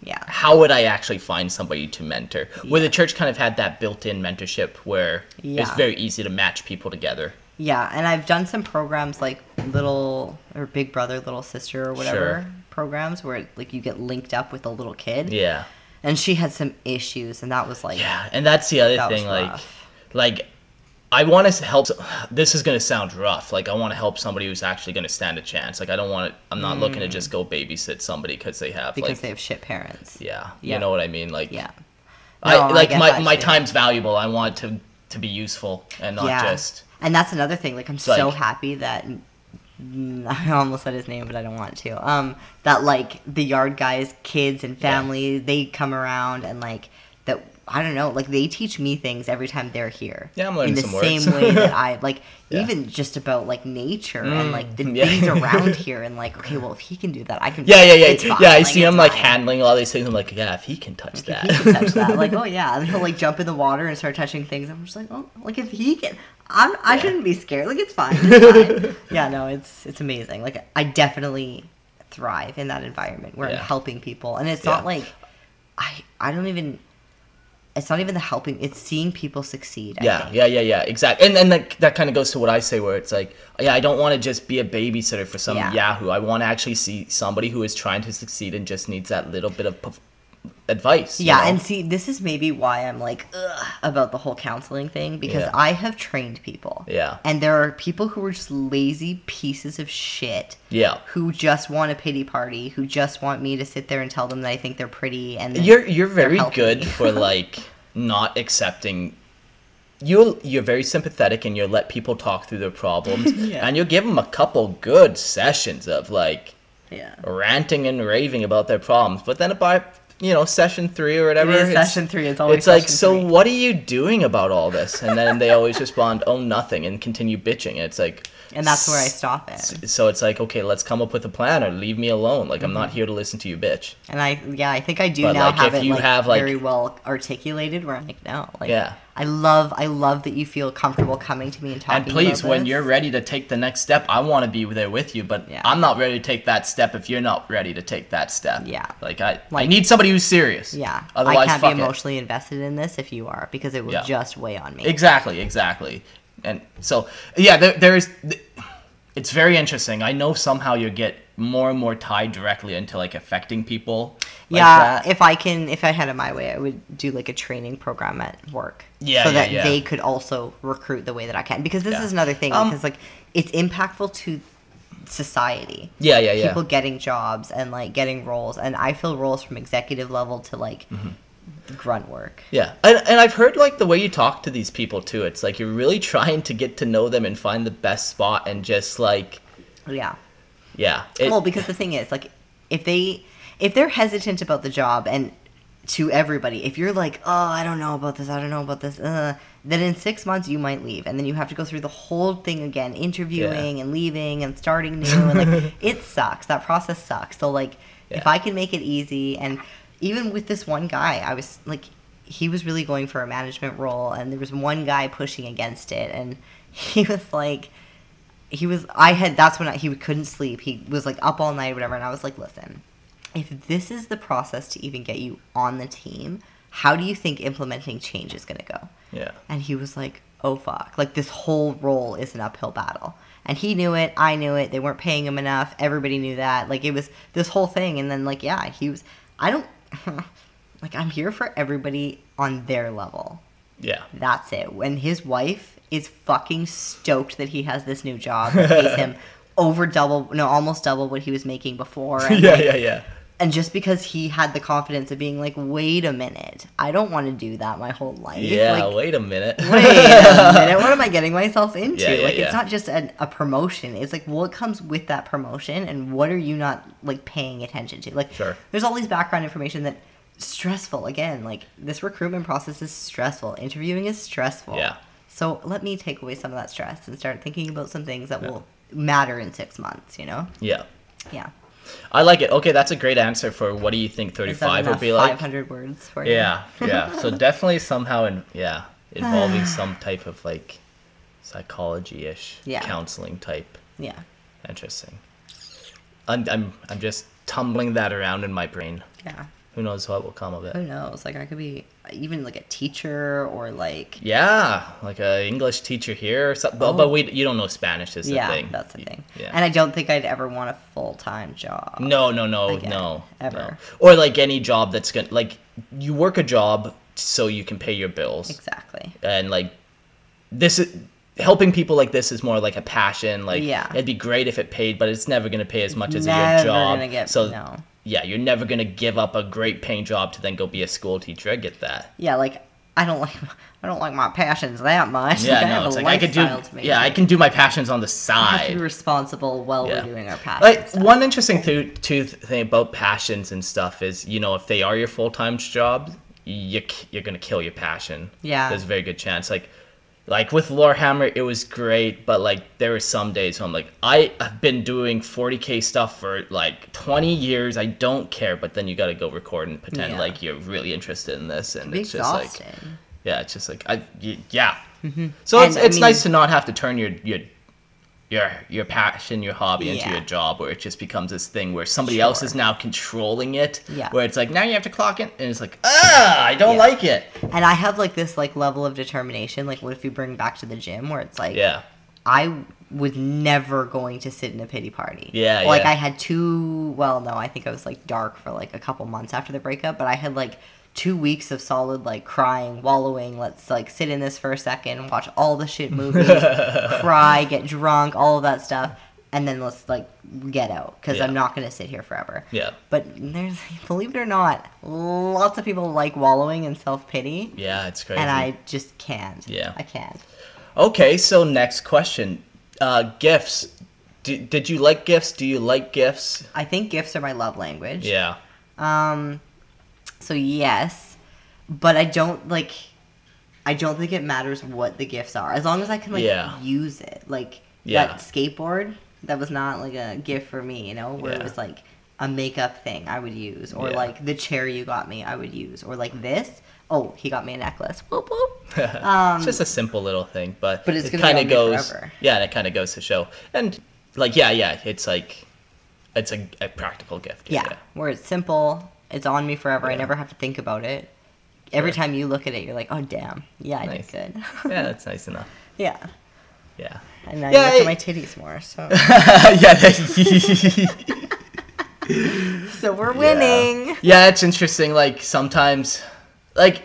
yeah how would I actually find somebody to mentor? Where the church kind of had that built-in mentorship where it's very easy to match people together. yeah and i've done some programs like little or Big Brother, Little Sister, or whatever Sure. programs where like you get linked up with a little kid. Yeah. And she had some issues, and that was like Yeah, and that's the other That thing. Like, like I want to help. This is gonna sound rough. Like, I want to help somebody who's actually gonna stand a chance. Like, I don't want to. I'm not looking to just go babysit somebody because they have Mm. because like. they have shit parents. yeah, Yeah. you know what I mean. Like, Yeah. I No, I like get my my too. time's valuable. I want to to be useful and not yeah. just. And that's another thing. Like I'm so like- happy that mm, <laughs> I almost said his name, but I don't want to. Um, that like the yard guys, kids and family, they come around and like. I don't know. Like they teach me things every time they're here. Yeah, I'm learning in the same way that <laughs> I like. Yeah. Even just about like nature and like the Mm, yeah. things <laughs> around here, and like okay, well if he can do that, I can. Yeah, yeah, yeah, yeah. I like, see it's him like fine. handling all these things. I'm like, yeah, if he can touch If that. he can touch that, like, <laughs> oh yeah, and he'll like jump in the water and start touching things. I'm just like, oh, like if he can, I'm, I shouldn't be scared. Like it's fine. It's fine. yeah, no, it's it's amazing. Like I definitely thrive in that environment where Yeah. I'm helping people, and it's Yeah. not like I I don't even. It's not even the helping; it's seeing people succeed. I Yeah, think. yeah, yeah, yeah, exactly. And and that that kind of goes to what I say, where it's like, yeah, I don't want to just be a babysitter for some Yeah. Yahoo. I want to actually see somebody who is trying to succeed and just needs that little bit of advice. Yeah, know? and see, this is maybe why I'm like ugh, about the whole counseling thing because Yeah. I have trained people. Yeah. And there are people who are just lazy pieces of shit yeah, who just want a pity party, who just want me to sit there and tell them that I think they're pretty and you're you're very good for <laughs> like not accepting. You'll you're very sympathetic and you'll let people talk through their problems, <laughs> Yeah. and you'll give them a couple good sessions of like yeah. ranting and raving about their problems. But then by you know session three or whatever, It is it's- session three. It's always it's like, so three." what are you doing about all this? And then they always respond, oh, nothing, and continue bitching. It's like, And that's where I stop it. so it's like, okay, let's come up with a plan or leave me alone. Like, I'm not Mm-hmm. here to listen to you, bitch. And I, yeah, I think I do But, now like, have if it you like, have, like- very well articulated. Where I'm like, no, like, Yeah. I love, I love that you feel comfortable coming to me and talking. And please, when you're ready to take the next step, I want to be there with you, but Yeah. I'm not ready to take that step if you're not ready to take that step. Yeah. Like, I, I need somebody who's serious. yeah, Otherwise, I can't be fuck it. emotionally invested in this if you are because it will Yeah. just weigh on me. Exactly, exactly. And so, yeah, there, there's. It's very interesting. I know somehow you get more and more tied directly into like affecting people. Like yeah, that. if I can, if I had it my way, I would do like a training program at work. Yeah, so yeah, that yeah. they could also recruit the way that I can. Because this Yeah. is another thing. Um, because like it's impactful to society. yeah, yeah, yeah. People getting jobs and like getting roles, and I fill roles from executive level to like Mm-hmm. Grunt work. Yeah, and, and I've heard like the way you talk to these people too. It's like you're really <laughs> trying to get to know them and find the best spot and just like, Yeah. yeah. It, well, because the thing is, like, if they if they're hesitant about the job, and to everybody, if you're like, oh, I don't know about this, I don't know about this, uh, then in six months you might leave, and then you have to go through the whole thing again, interviewing and leaving and starting new, and like <laughs> it sucks. That process sucks. So like, if I can make it easy, and even with this one guy, I was like. He was really going for a management role, and there was one guy pushing against it, and <laughs> he was like, he was i had that's when I, he couldn't sleep he was like up all night whatever and i was like listen if this is the process to even get you on the team how do you think implementing change is going to go yeah. and he was like oh fuck like this whole role is an uphill battle and he knew it i knew it they weren't paying him enough everybody knew that like it was this whole thing and then like yeah he was i don't <laughs> like i'm here for everybody on their level Yeah. that's it. When his wife is fucking stoked that he has this new job that pays <laughs> him over double, no, almost double what he was making before. <laughs> Yeah, like, yeah, yeah. And just because he had the confidence of being like, wait a minute, I don't want to do that my whole life. Yeah, Like, wait a minute. wait a minute, what am I getting myself <laughs> into? Yeah, yeah, like, yeah. it's not just an, a promotion. It's like what comes with that promotion, and what are you not like paying attention to? Like, Sure. there's all these background information that stressful. Again, like this recruitment process is stressful. Interviewing is stressful. Yeah. So let me take away some of that stress and start thinking about some things that will matter in six months. You know? Yeah. Yeah. I like it. Okay, that's a great answer for what do you think 35 would be like? 500 words for you? Yeah, yeah. <laughs> So definitely somehow in yeah, involving <sighs> some type of like psychology ish Yeah. counseling type. Yeah. Interesting. I'm I'm I'm just tumbling that around in my brain. Yeah. who knows what will come of it. Who knows? Like I could be even like a teacher or like Yeah, like a English teacher here, or something. But, but oh. we you don't know Spanish is the yeah, thing. that's the thing. Yeah. And I don't think I'd ever want a full time job. No, no, no, Again, no, ever. no. Or like any job that's gonna like you work a job so you can pay your bills, Exactly. and like this is helping people like this is more like a passion. Like Yeah. it'd be great if it paid, but it's never gonna pay as much as your Never job. gonna get so no. Yeah, you're never gonna give up a great paying job to then go be a school teacher. I get that. Yeah, like I don't like <laughs> I don't like my passions that much. Yeah, like, I no, have it's a like I could do. Yeah, I can do my passions on the I have be responsible while Yeah. we're doing our passions. Like stuff. one interesting th- to thing about passions and stuff is, you know, if they are your full time job, you you're gonna kill your passion. Yeah. there's a very good chance. Like, like with Lorehammer, it was great, but like there were some days when I'm like, I have been doing 40k stuff for like 20 years. I don't care, but then you got to go record and pretend Yeah. like you're really interested in this, and Be it's just like, yeah, it's just like I, yeah. Mm-hmm. So And, it's I it's mean- nice to not have to turn your your your your passion, your hobby into Yeah. your job, where it just becomes this thing where somebody else is now controlling it. Yeah. Where it's like now you have to clock it, and it's like ah, I don't Yeah. like it. And I have like this like level of determination. Like, what if you bring back to the gym where it's like, Yeah. I was never going to sit in a pity party. Yeah, Like yeah. I had two. Well, no, I think I was like dark for like a couple months after the breakup, but I had like two weeks of solid like crying, wallowing. Let's like sit in this for a second, watch all the shit <laughs> movies, cry, get drunk, all of that stuff, and then let's like get out because Yeah. I'm not gonna sit here forever. Yeah. But there's, <laughs> believe it or not, lots of people like wallowing and self pity, Yeah, it's crazy. and I just can't. Yeah. I can't. Okay, so next question. Uh, gifts. D- did you like gifts? Do you like gifts? I think gifts are my love language. Yeah. Um, so yes, but I don't like. I don't think it matters what the gifts are, as long as I can like Yeah. use it. Like Yeah. that skateboard, that was not like a gift for me, you know, where it was like a makeup thing I would use, or Yeah. like the chair you got me, I would use, or like this. Oh, he got me a necklace. Whoop whoop. <laughs> Um, it's just a simple little thing, but, But it's it kind of goes. forever. Yeah, and it kind of goes to show. And like, yeah, yeah, it's like, it's a, a practical gift. yeah, where it's simple, it's on me forever. I never have to think about it. Every time you look at it, you're like, oh damn, yeah, I Nice. did good. <laughs> Yeah, that's nice enough. yeah. Yeah. And now Yeah, you look it- at my titties more, so <laughs> yeah. <laughs> so we're winning. Yeah, it's interesting. Like sometimes, like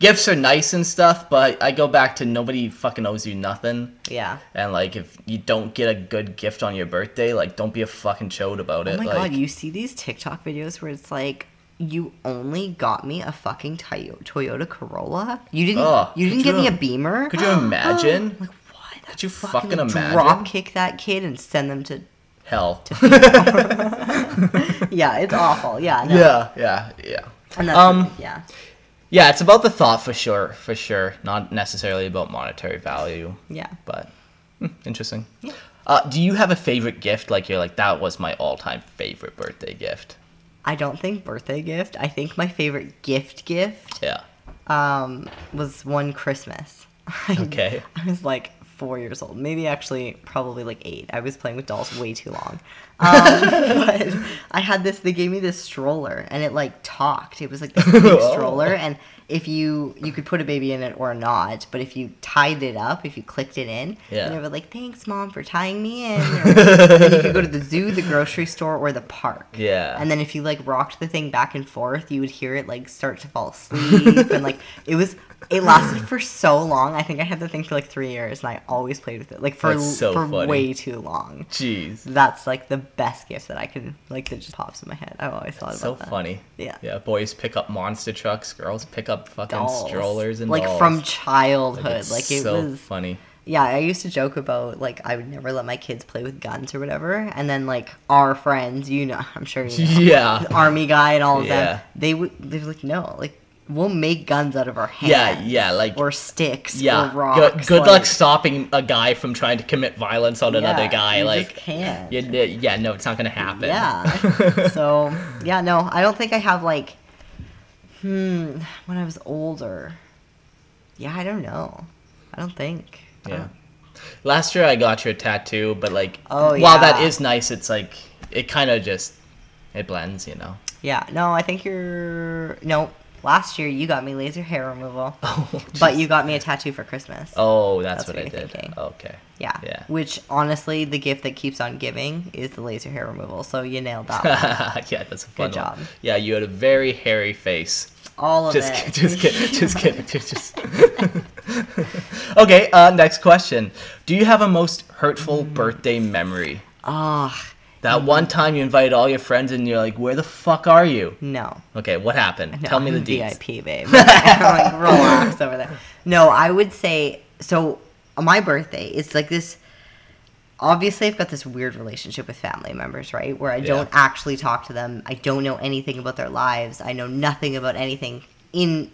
gifts are nice and stuff, but I go back to nobody fucking owes you nothing. Yeah. And like, if you don't get a good gift on your birthday, like, don't be a fucking chode about it. Oh my like, god, you see these TikTok videos where it's like you only got me a fucking Toyota Corolla. You didn't. You didn't get you me a Beamer. could you <gasps> imagine? like what? Could you Fucking fucking imagine? drop kick that kid and send them to. Hell. <laughs> Yeah, it's awful. Yeah. No. yeah, yeah, yeah. And that's Um, yeah. Yeah, it's about the thought for sure, for sure. Not necessarily about monetary value, Yeah. but hmm, interesting. Uh, do you have a favorite gift? Like you're like that was my all-time favorite birthday gift. I don't think birthday gift. I think my favorite gift gift Yeah. um, was one Christmas. <laughs> Okay. I was like four years old, maybe actually probably like eight. I was playing with dolls way too long. <laughs> Um, but I had this. They gave me this stroller, and it like talked. It was like this <laughs> big Oh. stroller, and if you you could put a baby in it or not, but if you tied it up, if you clicked it in, Yeah. it would like thanks mom for tying me in. <laughs> Or, then you could go to the zoo, the grocery store, or the park. Yeah. And then if you like rocked the thing back and forth, you would hear it like start to fall asleep, and like it was. It lasted for so long. I think I had the thing for like three years, and I always played with it like for so for funny. way too long. Jeez. That's like the best gift that I could like that just pops in my head. I've always thought So about that. So funny. Yeah. Yeah, boys pick up monster trucks, girls pick up fucking Dolls. strollers and like dolls. from childhood. Like, Like, it so was funny. Yeah, I used to joke about like I would never let my kids play with guns or whatever, and then like our friends, you know, <laughs> I'm sure you know, <laughs> Yeah. army guy and all of Yeah. them, they would they were like, no, like we'll make guns out of our hands, Yeah, yeah, like or sticks, yeah. or rocks. good good like, luck stopping a guy from trying to commit violence on another guy. you like can't. you- yeah, no, it's not gonna happen. Yeah. <laughs> so yeah, no, I don't think I have like, hmm, when I was older. Yeah, I don't know. I don't think. I Yeah. don't- Last year I got you a tattoo, but like Oh, while that yeah. is nice, it's like it kind of just It blends, you know. Yeah. No, I think you're. No, last year you got me laser hair removal, <laughs> Oh, but you got me a tattoo for Christmas. Oh, that's, That's what, what I did. thinking. Okay. Yeah. Yeah. Which honestly, the gift that keeps on giving is the laser hair removal. So you nailed that. <laughs> one. yeah, that's a fun Good one. job. Yeah, you had a very hairy face. All of Just, it. kid- just <laughs> kidding. Just kidding. Just, just. okay. Uh, next question. Do you have a most hurtful Mm. birthday memory? Oh That mm-hmm. one time you invited all your friends and you're like, "Where the fuck are you?" no. Okay, what happened? No, Tell me the I'm deets. VIP, babe. <laughs> <laughs> like, relax over there. No, I would say so. On my birthday, it's like this. Obviously, I've got this weird relationship with family members, right? Where I don't actually talk to them. I don't know anything about their lives. I know nothing about anything in,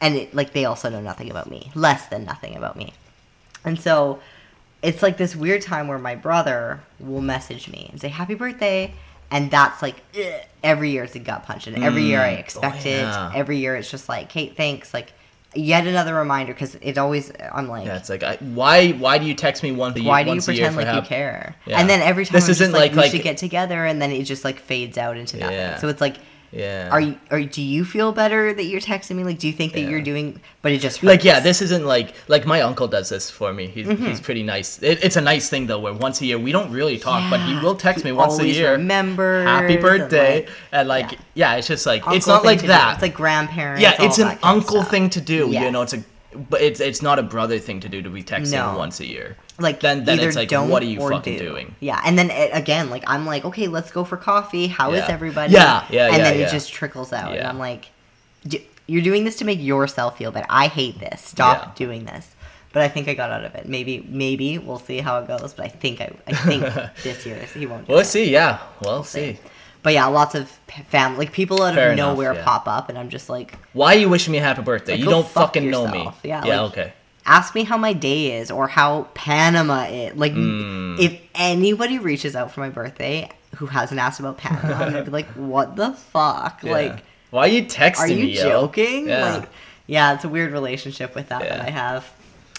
and it, like they also know nothing about me. Less than nothing about me. And so, it's like this weird time where my brother will message me and say happy birthday, and that's like ugh, every year it's a gut punch, and every year I Mm. expect Oh, it. Every year it's just like, Kate, thanks. Like yet another reminder because it always I'm like, Yeah, it's like, I, why? Why do you text me once a year? why do you once a year pretend like you care? Yeah. And then every time This I'm isn't like, like- we like- should get together, and then it just like fades out into nothing. Yeah. So it's like. Yeah. Are you? Or do you feel better that you're texting me? Like, do you think that Yeah. you're doing? But it just like yeah this isn't like like my uncle does this for me he's, Mm-hmm. he's pretty nice it, it's a nice thing though where once a year we don't really talk but he will text me once a year Remember, happy and, birthday like, and like, yeah. yeah. it's just like it's not like to do. that It's like grandparents. yeah it's an that uncle thing to do you know it's a but it's it's not a brother thing to do to be texting No. once a year like then then it's like what are you fucking do. doing Yeah, and then it, again, like I'm like, okay, let's go for coffee. How is Yeah. everybody? Yeah, yeah, And yeah, then yeah. it just trickles out, and I'm like, "D- you're doing this to make yourself feel better. I hate this. Stop doing this. But I think I got out of it. Maybe, maybe we'll see how it goes. But I think I, I think <laughs> this year he won't. Do we'll it. see yeah we'll see But yeah, lots of family, like people out Fair of enough, nowhere yeah. pop up, and I'm just like, why are you wishing me a happy birthday Like, you don't fuck fucking know me. Yeah, yeah like- okay ask me how my day is or how Panama is. Like, Mm. if anybody reaches out for my birthday who hasn't asked about Panama, I'm gonna be like, <laughs> what the fuck? Yeah. Like, why are you texting me? are you me yo? joking? yeah Like, yeah, it's a weird relationship with that that I have.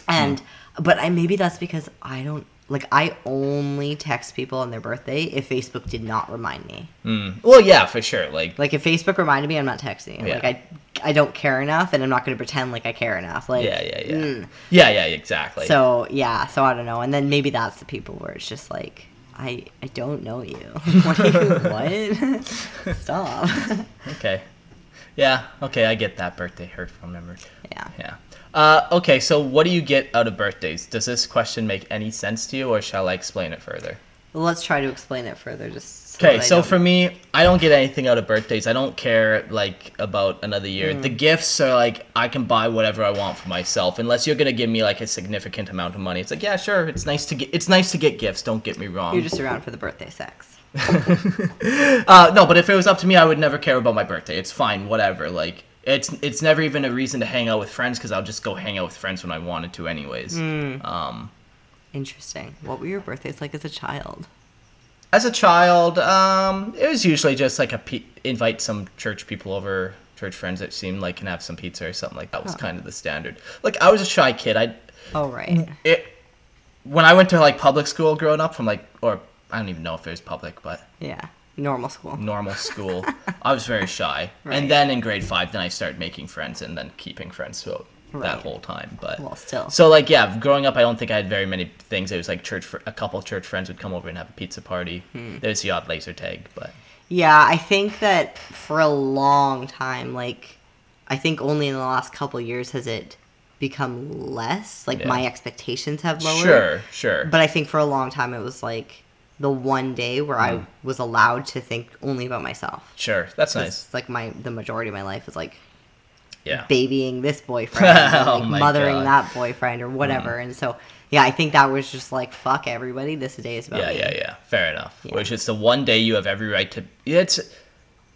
And, but I maybe that's because I don't. Like I only text people on their birthday if Facebook did not remind me. Mm. well yeah for sure like Like if Facebook reminded me, I'm not texting. Yeah. Like I, I don't care enough, and I'm not going to pretend like I care enough. Like yeah yeah yeah mm. yeah yeah exactly So yeah, so I don't know, and then maybe that's the people where it's just like I I don't know you. <laughs> what? You, <laughs> what? Stop. Okay. Yeah. Okay, I get that birthday hurtful memory. yeah. Yeah. Uh, okay, so what do you get out of birthdays? Does this question make any sense to you, or shall I explain it further? Let's try to explain it further. Just Okay, I so for me, I don't get anything out of birthdays. I don't care like about another year. Hmm. The gifts are like I can buy whatever I want for myself, unless you're gonna give me like a significant amount of money. It's like yeah, sure, it's nice to get it's nice to get gifts. Don't get me wrong. you're just around for the birthday sex. <laughs> Uh, no, but if it was up to me, I would never care about my birthday. It's fine, whatever. Like it's it's never even a reason to hang out with friends because I'll just go hang out with friends when I wanted to, anyways. Hmm. Um, Interesting. What were your birthdays like as a child? as a child, um, it was usually just like a pe- invite some church people over, church friends that seemed like can have some pizza or something like that was kind of the standard. Like I was a shy kid. I Oh right. it when I went to like public school growing up from like or I don't even know if it was public, but Yeah. Normal school. normal school. <laughs> I was very shy. Right. And then in grade five, then I started making friends and then keeping friends throughout Right. that whole time. But Well, still. so like yeah, growing up, I don't think I had very many things. It was like church. fr- A couple church friends would come over and have a pizza party. Hmm. There's the odd laser tag, but Yeah, I think that for a long time, like, I think only in the last couple years has it become less. Like, Yeah. my expectations have lowered. sure, sure. But I think for a long time it was like the one day where Hmm. I was allowed to think only about myself. sure, that's nice. It's like my the majority of my life is like Yeah. babying this boyfriend, <laughs> or, Oh like my mothering God. Hmm. that boyfriend, or whatever. And so, yeah, I think that was just like fuck everybody. This day is about Yeah, me. yeah, yeah. Fair enough. Yeah. Which is the one day you have every right to. It's.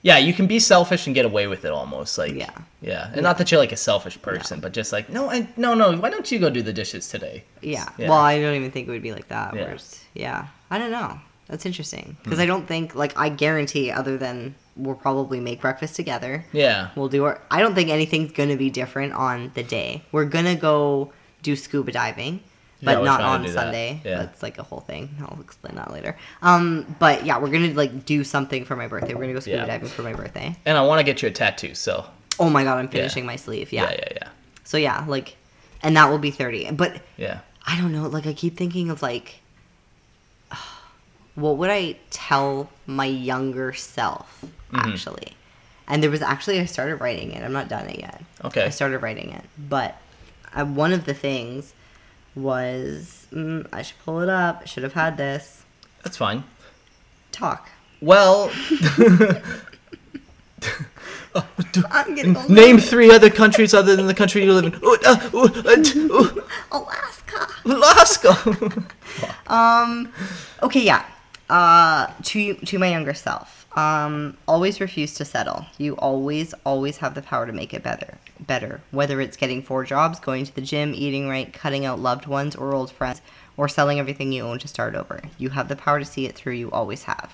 Yeah, you can be selfish and get away with it almost. Like. Yeah. Yeah, and not that you're like a selfish person, but just like no, I, no, no. Why don't you go do the dishes today? Yeah. Yeah. Well, I don't even think it would be like that. Yeah. Whereas, yeah, I don't know. That's interesting because Hmm. I don't think like I guarantee other than we'll probably make breakfast together. Yeah. We'll do our. I don't think anything's gonna be different on the day. We're gonna go do scuba diving. but we're not on do that. Sunday. Yeah. That's like a whole thing. I'll explain that later. Um, but yeah, we're gonna like do something for my birthday. We're gonna go scuba Yeah. diving for my birthday. And I want to get you a tattoo, so Oh my god, I'm finishing my sleeve. yeah, Yeah. yeah, yeah, So yeah, like, and that will be thirty. But yeah. I don't know. Like I keep thinking of like, what would I tell my younger self Mm-hmm. actually? And there was actually I started writing it. I'm not done it yet. Okay. I started writing it, but uh, one of the things was mm, I should pull it up. I should have had this That's fine. talk. Well, <laughs> <laughs> I'm getting old. name three other countries other than the country you live in. Ooh, uh, ooh, uh, ooh, Alaska. Alaska. <laughs> Um. Okay. Yeah. Uh. To to my younger self. Um. Always refuse to settle. You always always have the power to make it better. Better. Whether it's getting four jobs, going to the gym, eating right, cutting out loved ones or old friends, or selling everything you own to start over. You have the power to see it through. You always have.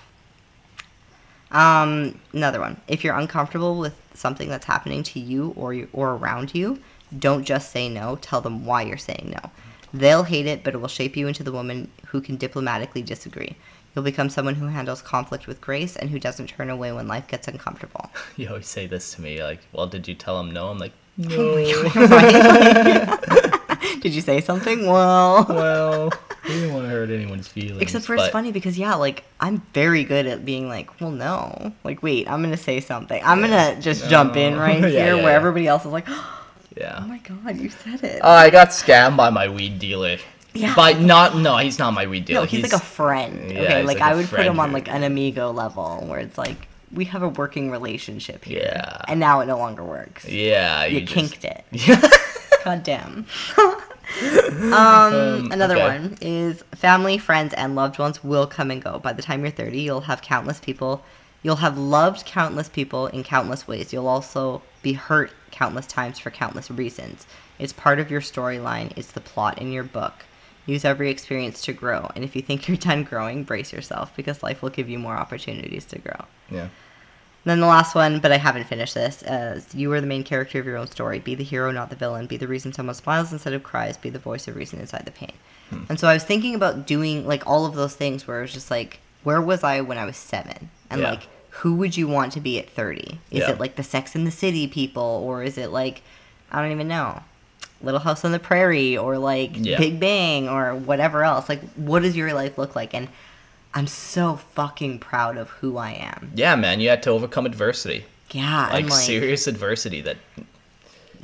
Um, another one. If you're uncomfortable with something that's happening to you or you, or around you, don't just say no. Tell them why you're saying no. They'll hate it, but it will shape you into the woman who can diplomatically disagree. You'll become someone who handles conflict with grace and who doesn't turn away when life gets uncomfortable. <laughs> you always say this to me, like, "Well, did you tell him no?" I'm like, <laughs> oh no. <laughs> Did you say something? Well, "Well, we didn't want to hurt anyone's feelings." except for it's funny because yeah, like I'm very good at being like, well, no, like wait, I'm gonna say something. I'm gonna just jump in right Yeah, here yeah, where yeah. everybody else is like, <gasps> oh my god, you said it. I got scammed by my weed dealer. Yeah. By not no, he's not my weed dealer. No, he's, like a friend. Yeah, okay, he's like, like I would put him on like an amigo level where it's like we have a working relationship here. Yeah. And now it no longer works. Yeah, You, just- kinked it. <laughs> Yeah. God damn. <laughs> um, another okay. one is family, friends, and loved ones will come and go. By the time you're 30, you'll have countless people. You'll have loved countless people in countless ways. You'll also be hurt countless times for countless reasons. It's part of your storyline, it's the plot in your book. Use every experience to grow. And if you think <laughs> you're done growing, brace yourself because life will give you more opportunities to grow. yeah. Then the last one, but I haven't finished this, is you are the main character of your own story. Be the hero, not the villain. Be the reason someone smiles instead of cries. Be the voice of reason inside the pain. Hmm. And so I was thinking about doing like all of those things where it was just like, where was I when I was seven? And Yeah. like, who would you want to be at 30? Is Yeah. it like the Sex in the City people? Or is it like, I don't even know, Little House on the Prairie? Or like Yeah. Big Bang? Or whatever else? Like, what does your life look like? And I'm so fucking proud of who I am. Yeah, man, you had to overcome adversity. Yeah, Like, like serious adversity that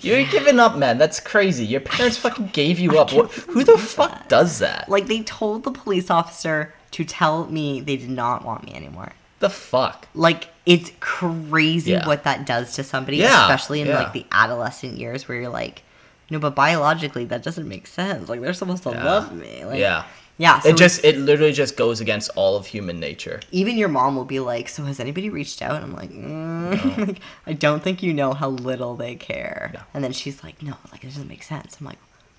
you're giving up, man. That's crazy. Your parents fucking gave you up. What, who the fuck does that? like they told the police officer to tell me they did not want me anymore. the fuck? Like it's crazy Yeah. what that does to somebody, Yeah, especially in yeah. like the adolescent years where you're like, no, but biologically that doesn't make sense. Like they're supposed to Yeah. love me. Like, yeah. yeah. So It just it literally just goes against all of human nature. even your mom will be like, so has anybody reached out? I'm like, mm. <laughs> like I don't think you know how little they care. Yeah. And then she's like, no, like it doesn't make sense. I'm like.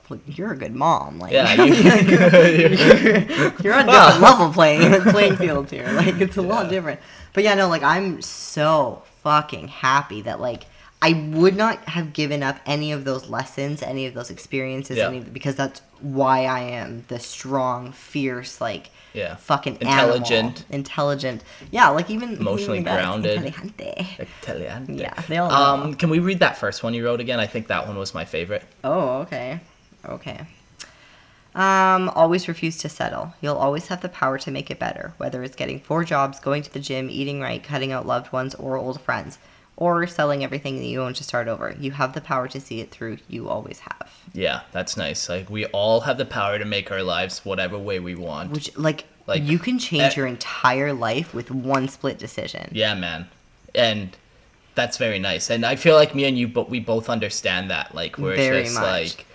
Well, you're a good mom. Like, Yeah, <laughs> you- you're, <laughs> you're on Wow. different level playing playing fields here. Like it's a lot different. But yeah, no, like I'm so fucking happy that like I would not have given up any of those lessons, any of those experiences, Yeah. any because that's why I am the strong, fierce, like Yeah. fucking Intelligent. animal. intelligent. Yeah, like even Emotionally even grounded. Inteligente. Italian. Yeah, they all Um, can we read that first one you wrote again? I think that one was my favorite. Oh, okay. Okay. Um, always refuse to settle. You'll always have the power to make it better, whether it's getting four jobs, going to the gym, eating right, cutting out loved ones or old friends, or selling everything that you own to start over. You have the power to see it through. You always have. Yeah, that's nice. Like we all have the power to make our lives whatever way we want. Which, like, Like, you can change eh, your entire life with one split decision. Yeah, man. And that's very nice. And I feel like me and you but we both understand that. Like we're Very just much. like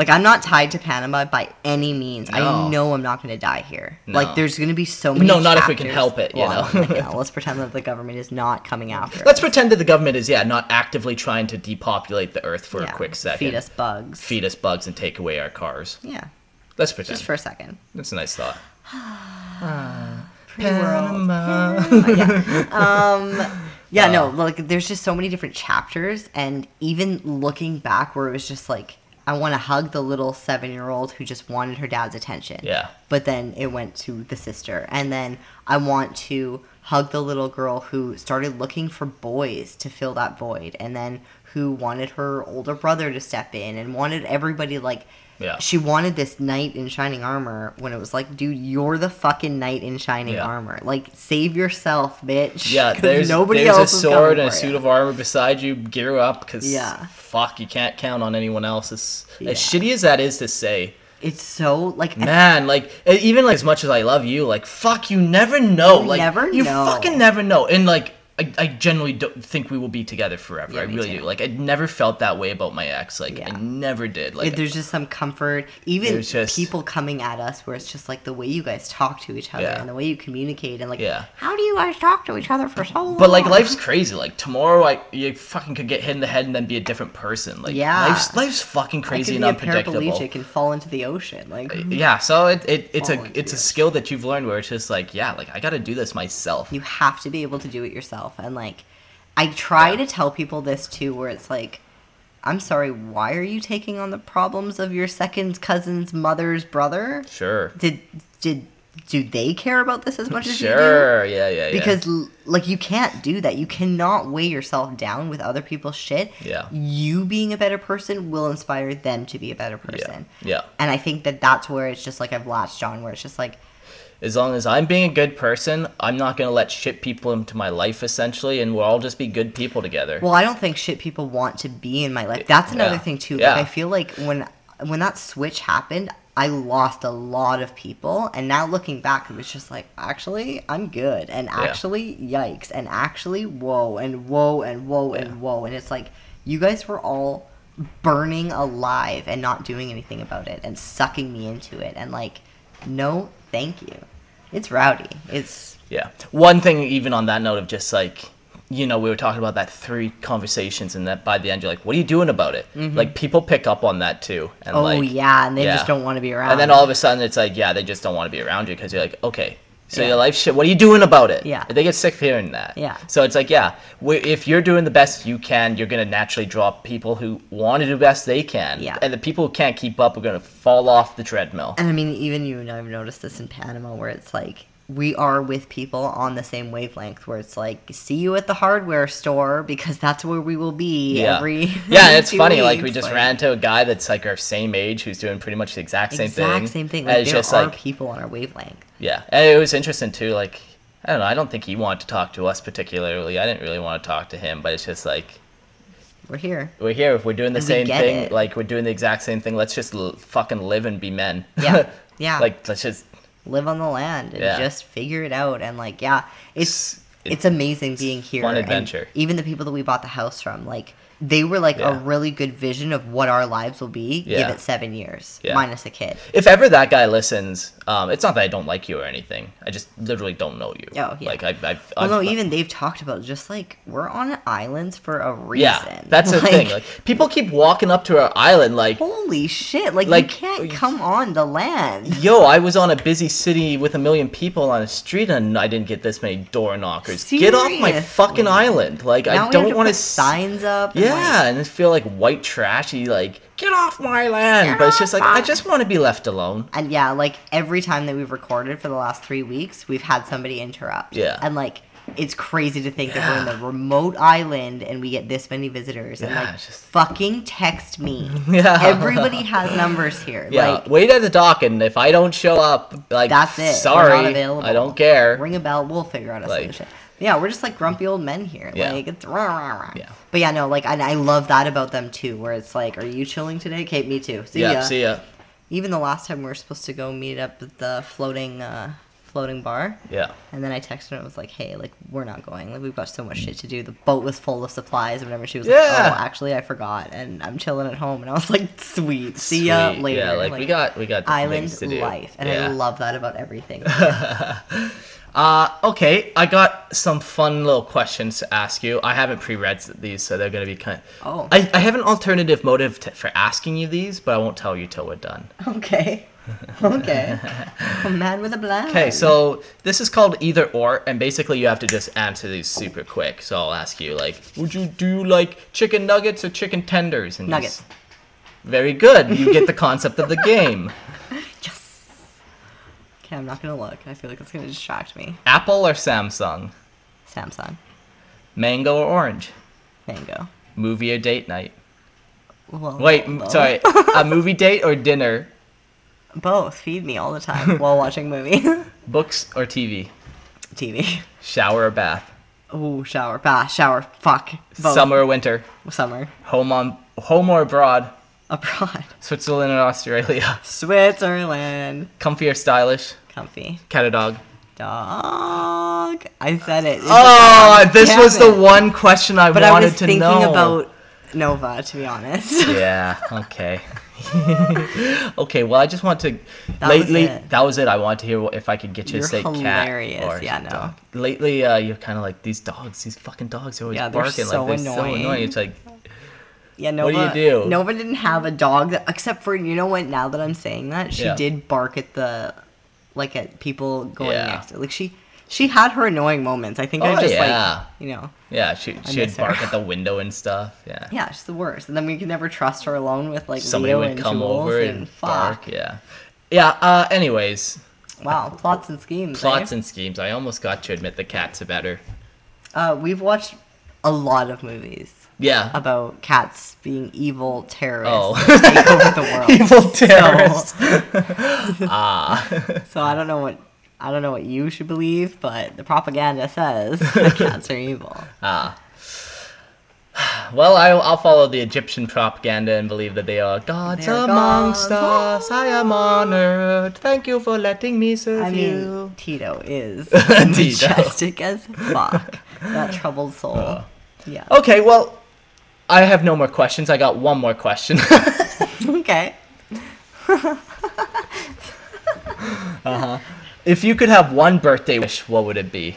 Like, I'm not tied to Panama by any means. I know I'm not going to die here. No. Like, there's going to be so many. No, not if we can help it, you know? <laughs> yeah, <laughs> let's pretend that the government is not coming after let's us. pretend that the government is yeah, not actively trying to depopulate the earth for Yeah, a quick second. Feed us bugs. Feed us bugs and take away our cars. Yeah, Let's pretend. just for a second. That's a nice thought. <sighs> World. Panama. yeah. <laughs> Um, yeah, no, Uh. like there's just so many different chapters, and even looking back, where it was just like I want to hug the little seven year old who just wanted her dad's attention. Yeah. But then it went to the sister. And then I want to hug the little girl who started looking for boys to fill that void. And then who wanted her older brother to step in and wanted everybody like. Yeah. She wanted this knight in shining armor when it was like, dude, you're the fucking knight in shining Yeah. armor. Like, save yourself, bitch. Yeah, there's nobody there's else a is sword and a suit you. of armor beside you. Gear up, cause Yeah. fuck, you can't count on anyone else. As, Yeah. as shitty as that is to say, It's so like man, like even like as much as I love you, like fuck, you never know. You like never you know. fucking never know. And like I, I generally don't think we will be together forever. Yeah, I really too. do. Like I never felt that way about my ex. Like I never did. Like there's just some comfort. Even just- people coming at us where it's just like the way you guys talk to each other Yeah. and the way you communicate and like Yeah. how do you guys talk to each other for so long? But like life's crazy. Like tomorrow, I you fucking could get hit in the head and then be a different person. Like Yeah. life's life's fucking crazy and unpredictable. paraplegic and fall into the ocean. Like uh, Yeah, so it, it it's a it's a skill that you've learned where it's just like yeah, like I got to do this myself. you have to be able to do it yourself. And like I try to tell people this too where it's like I'm sorry, why are you taking on the problems of your second cousin's mother's brother? Sure. Did did do they care about this as much as you do? Sure. Yeah, yeah, yeah. because like you can't do that you cannot weigh yourself down with other people's shit Yeah. you being a better person will inspire them to be a better yeah, person yeah. and i think that that's where it's just like i've latched on where it's just like As long as I'm being a good person, I'm not gonna let shit people into my life essentially, and we'll all just be good people together. well i don't think shit people want to be in my life that's another Yeah. thing too Yeah. like i feel like when when that switch happened i lost a lot of people and now looking back it was just like actually i'm good and actually yikes and actually whoa and whoa and whoa Yeah. and whoa and it's like you guys were all burning alive and not doing anything about it and sucking me into it and like no thank you it's rowdy it's Yeah. One thing, even on that note of just like, you know, we were talking about that three conversations, and that by the end, you're like, what are you doing about it? Like, people pick up on that too. And Mm-hmm. oh like, yeah and they yeah. just don't want to be around And then all of a sudden, it's like, yeah, they just don't want to be around you because you're like, okay, so Yeah. your life shit, what are you doing about it? Yeah. They get sick of hearing that. Yeah. So it's like, yeah, if you're doing the best you can, you're going to naturally draw people who want to do the best they can. Yeah. And the people who can't keep up are going to fall off the treadmill. And I mean, even you and I've noticed this in Panama, where it's like we are with people on the same wavelength. Where it's like, see you at the hardware store because that's where we will be Yeah. every. <laughs> yeah, and it's funny. Like we weeks, just ran into a guy that's like our same age, who's doing pretty much the exact same exact thing. same thing. And Like it's there just are like, people on our wavelength. yeah, and it was interesting too. Like I don't know. I don't think he wanted to talk to us particularly. I didn't really want to talk to him, but it's just like We're here. we're here. If we're doing the And same thing, it. like we're doing the exact same thing, let's just l- fucking live and be men. Yeah, <laughs> yeah. like let's just live on the land and Yeah. just figure it out. And like, yeah, it's It's- it's amazing being here. fun and adventure. even the people that we bought the house from, like, they were like Yeah. a really good vision of what our lives will be. Give it seven years, Yeah. minus a kid. if ever that guy listens, um, it's not that I don't like you or anything. I just literally don't know you. Oh, yeah. Like I, I've, Well, no, even they've talked about just like we're on islands for a reason. yeah, that's the <laughs> thing. Like people keep walking up to our island, like, holy shit! Like, Like, you can't come on the land. yo, I was on a busy city with a million people on a street and I didn't get this many door knockers. Get off my fucking island! Like Now I don't to want put to signs up. and, like, Yeah, and it feel like white trashy, like get off my land. Get but it's just off like I just want to be left alone. And yeah, like every time that we've recorded for the last three weeks, we've had somebody interrupt. Yeah. And like, it's crazy to think that we're in the remote island and we get this many visitors. and Yeah, like, just- fucking text me. <laughs> Yeah. Everybody has numbers here. Yeah, Like, wait at the dock, and if I don't show up, like that's it. We're Sorry, not available. I don't care. Ring a bell. We'll figure out a Like- solution. Yeah, we're just like grumpy old men here. Yeah. Like it's rah, rah, rah. Yeah. But yeah, no, like and I love that about them too, where it's like, are you chilling today? Kate, me too. See yeah, ya. see ya. Even the last time we were supposed to go meet up at the floating uh floating bar. Yeah, And then I texted her and was like, hey, like, we're not going. Like, we've got so much shit to do. The boat was full of supplies. And whenever she was like, oh, actually, I forgot. And I'm chilling at home. And I was like, sweet. See ya later. Yeah, like, we got we got island things to do. life. And yeah. I love that about everything. <laughs> Uh, okay, I got some fun little questions to ask you. I haven't pre-read these, so they're gonna be kind. Of... Oh. I, I have an alternative motive to, for asking you these, but I won't tell you till we're done. okay. <laughs> Okay. A man with a plan. Okay, so this is called either or, and basically you have to just answer these super quick. So I'll ask you like, would you do like chicken nuggets or chicken tenders? And you Nuggets. s- Very good. You get the concept of the game. <laughs> Okay, I'm not gonna look. I feel like it's gonna distract me. Apple or Samsung? Samsung, Mango or orange? mango. Movie or date night? Well, Wait, both. sorry. <laughs> A movie date or dinner? Both feed me all the time <laughs> while watching movie. <laughs> Books or TV? TV. Shower or bath? Oh, shower, bath, shower. Fuck. Both. Summer or winter? Summer. Home on home or abroad? Abroad. Switzerland or Australia? <laughs> Switzerland. Comfy or stylish? Comfy. Cat or dog? Dog. I said it. It's Oh, this Damn was the one question I But I wanted was to thinking know. about Nova, to be honest. <laughs> Yeah. Okay. <laughs> okay. Well, I just want to. That was lately, it. that was it. I wanted to hear if I could get you You're to say hilarious. cat or Yeah, no. dog. Lately, uh, you're kind of like these dogs. These fucking dogs. They're always Yeah, barking. so like they're so annoying. annoying. It's like Yeah, What Nova. do you do? Nova didn't have a dog, that, except for you know what? Now that I'm saying that, she Yeah. did bark at the, like at people going Yeah. next. to Like she, she had her annoying moments. I think Oh, I just yeah. like, you know, yeah, she she'd her. bark at the window and stuff. Yeah. <laughs> yeah, she's the worst. And then we could never trust her alone with like Somebody Leo would and come Jules over and, and bark. Yeah. Yeah. Uh. Anyways, Wow, plots and schemes. plots eh? and schemes. I almost got to admit the cats are better. Uh, we've watched a lot of movies Yeah. about cats being evil terrorists Oh. that take over the world. <laughs> Evil terrorists. <laughs> ah. So I don't know what I don't know what you should believe, but the propaganda says that cats are evil. <laughs> Ah. Well, I, I'll follow the Egyptian propaganda and believe that they are gods They are amongst gods. us. I am honored. Thank you for letting me serve I you. mean, Tito is Tito. majestic as fuck. That troubled soul. Uh. yeah. Okay, well, I have no more questions. I got one more question. <laughs> Okay. uh huh. if you could have one birthday wish, what would it be?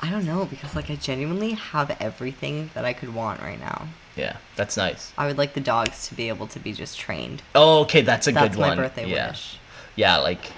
I don't know because like I genuinely have everything that I could want right now. Yeah, that's nice. I would like the dogs to be able to be just trained. Oh, okay, that's a That's good my one. birthday yeah. wish. Yeah, like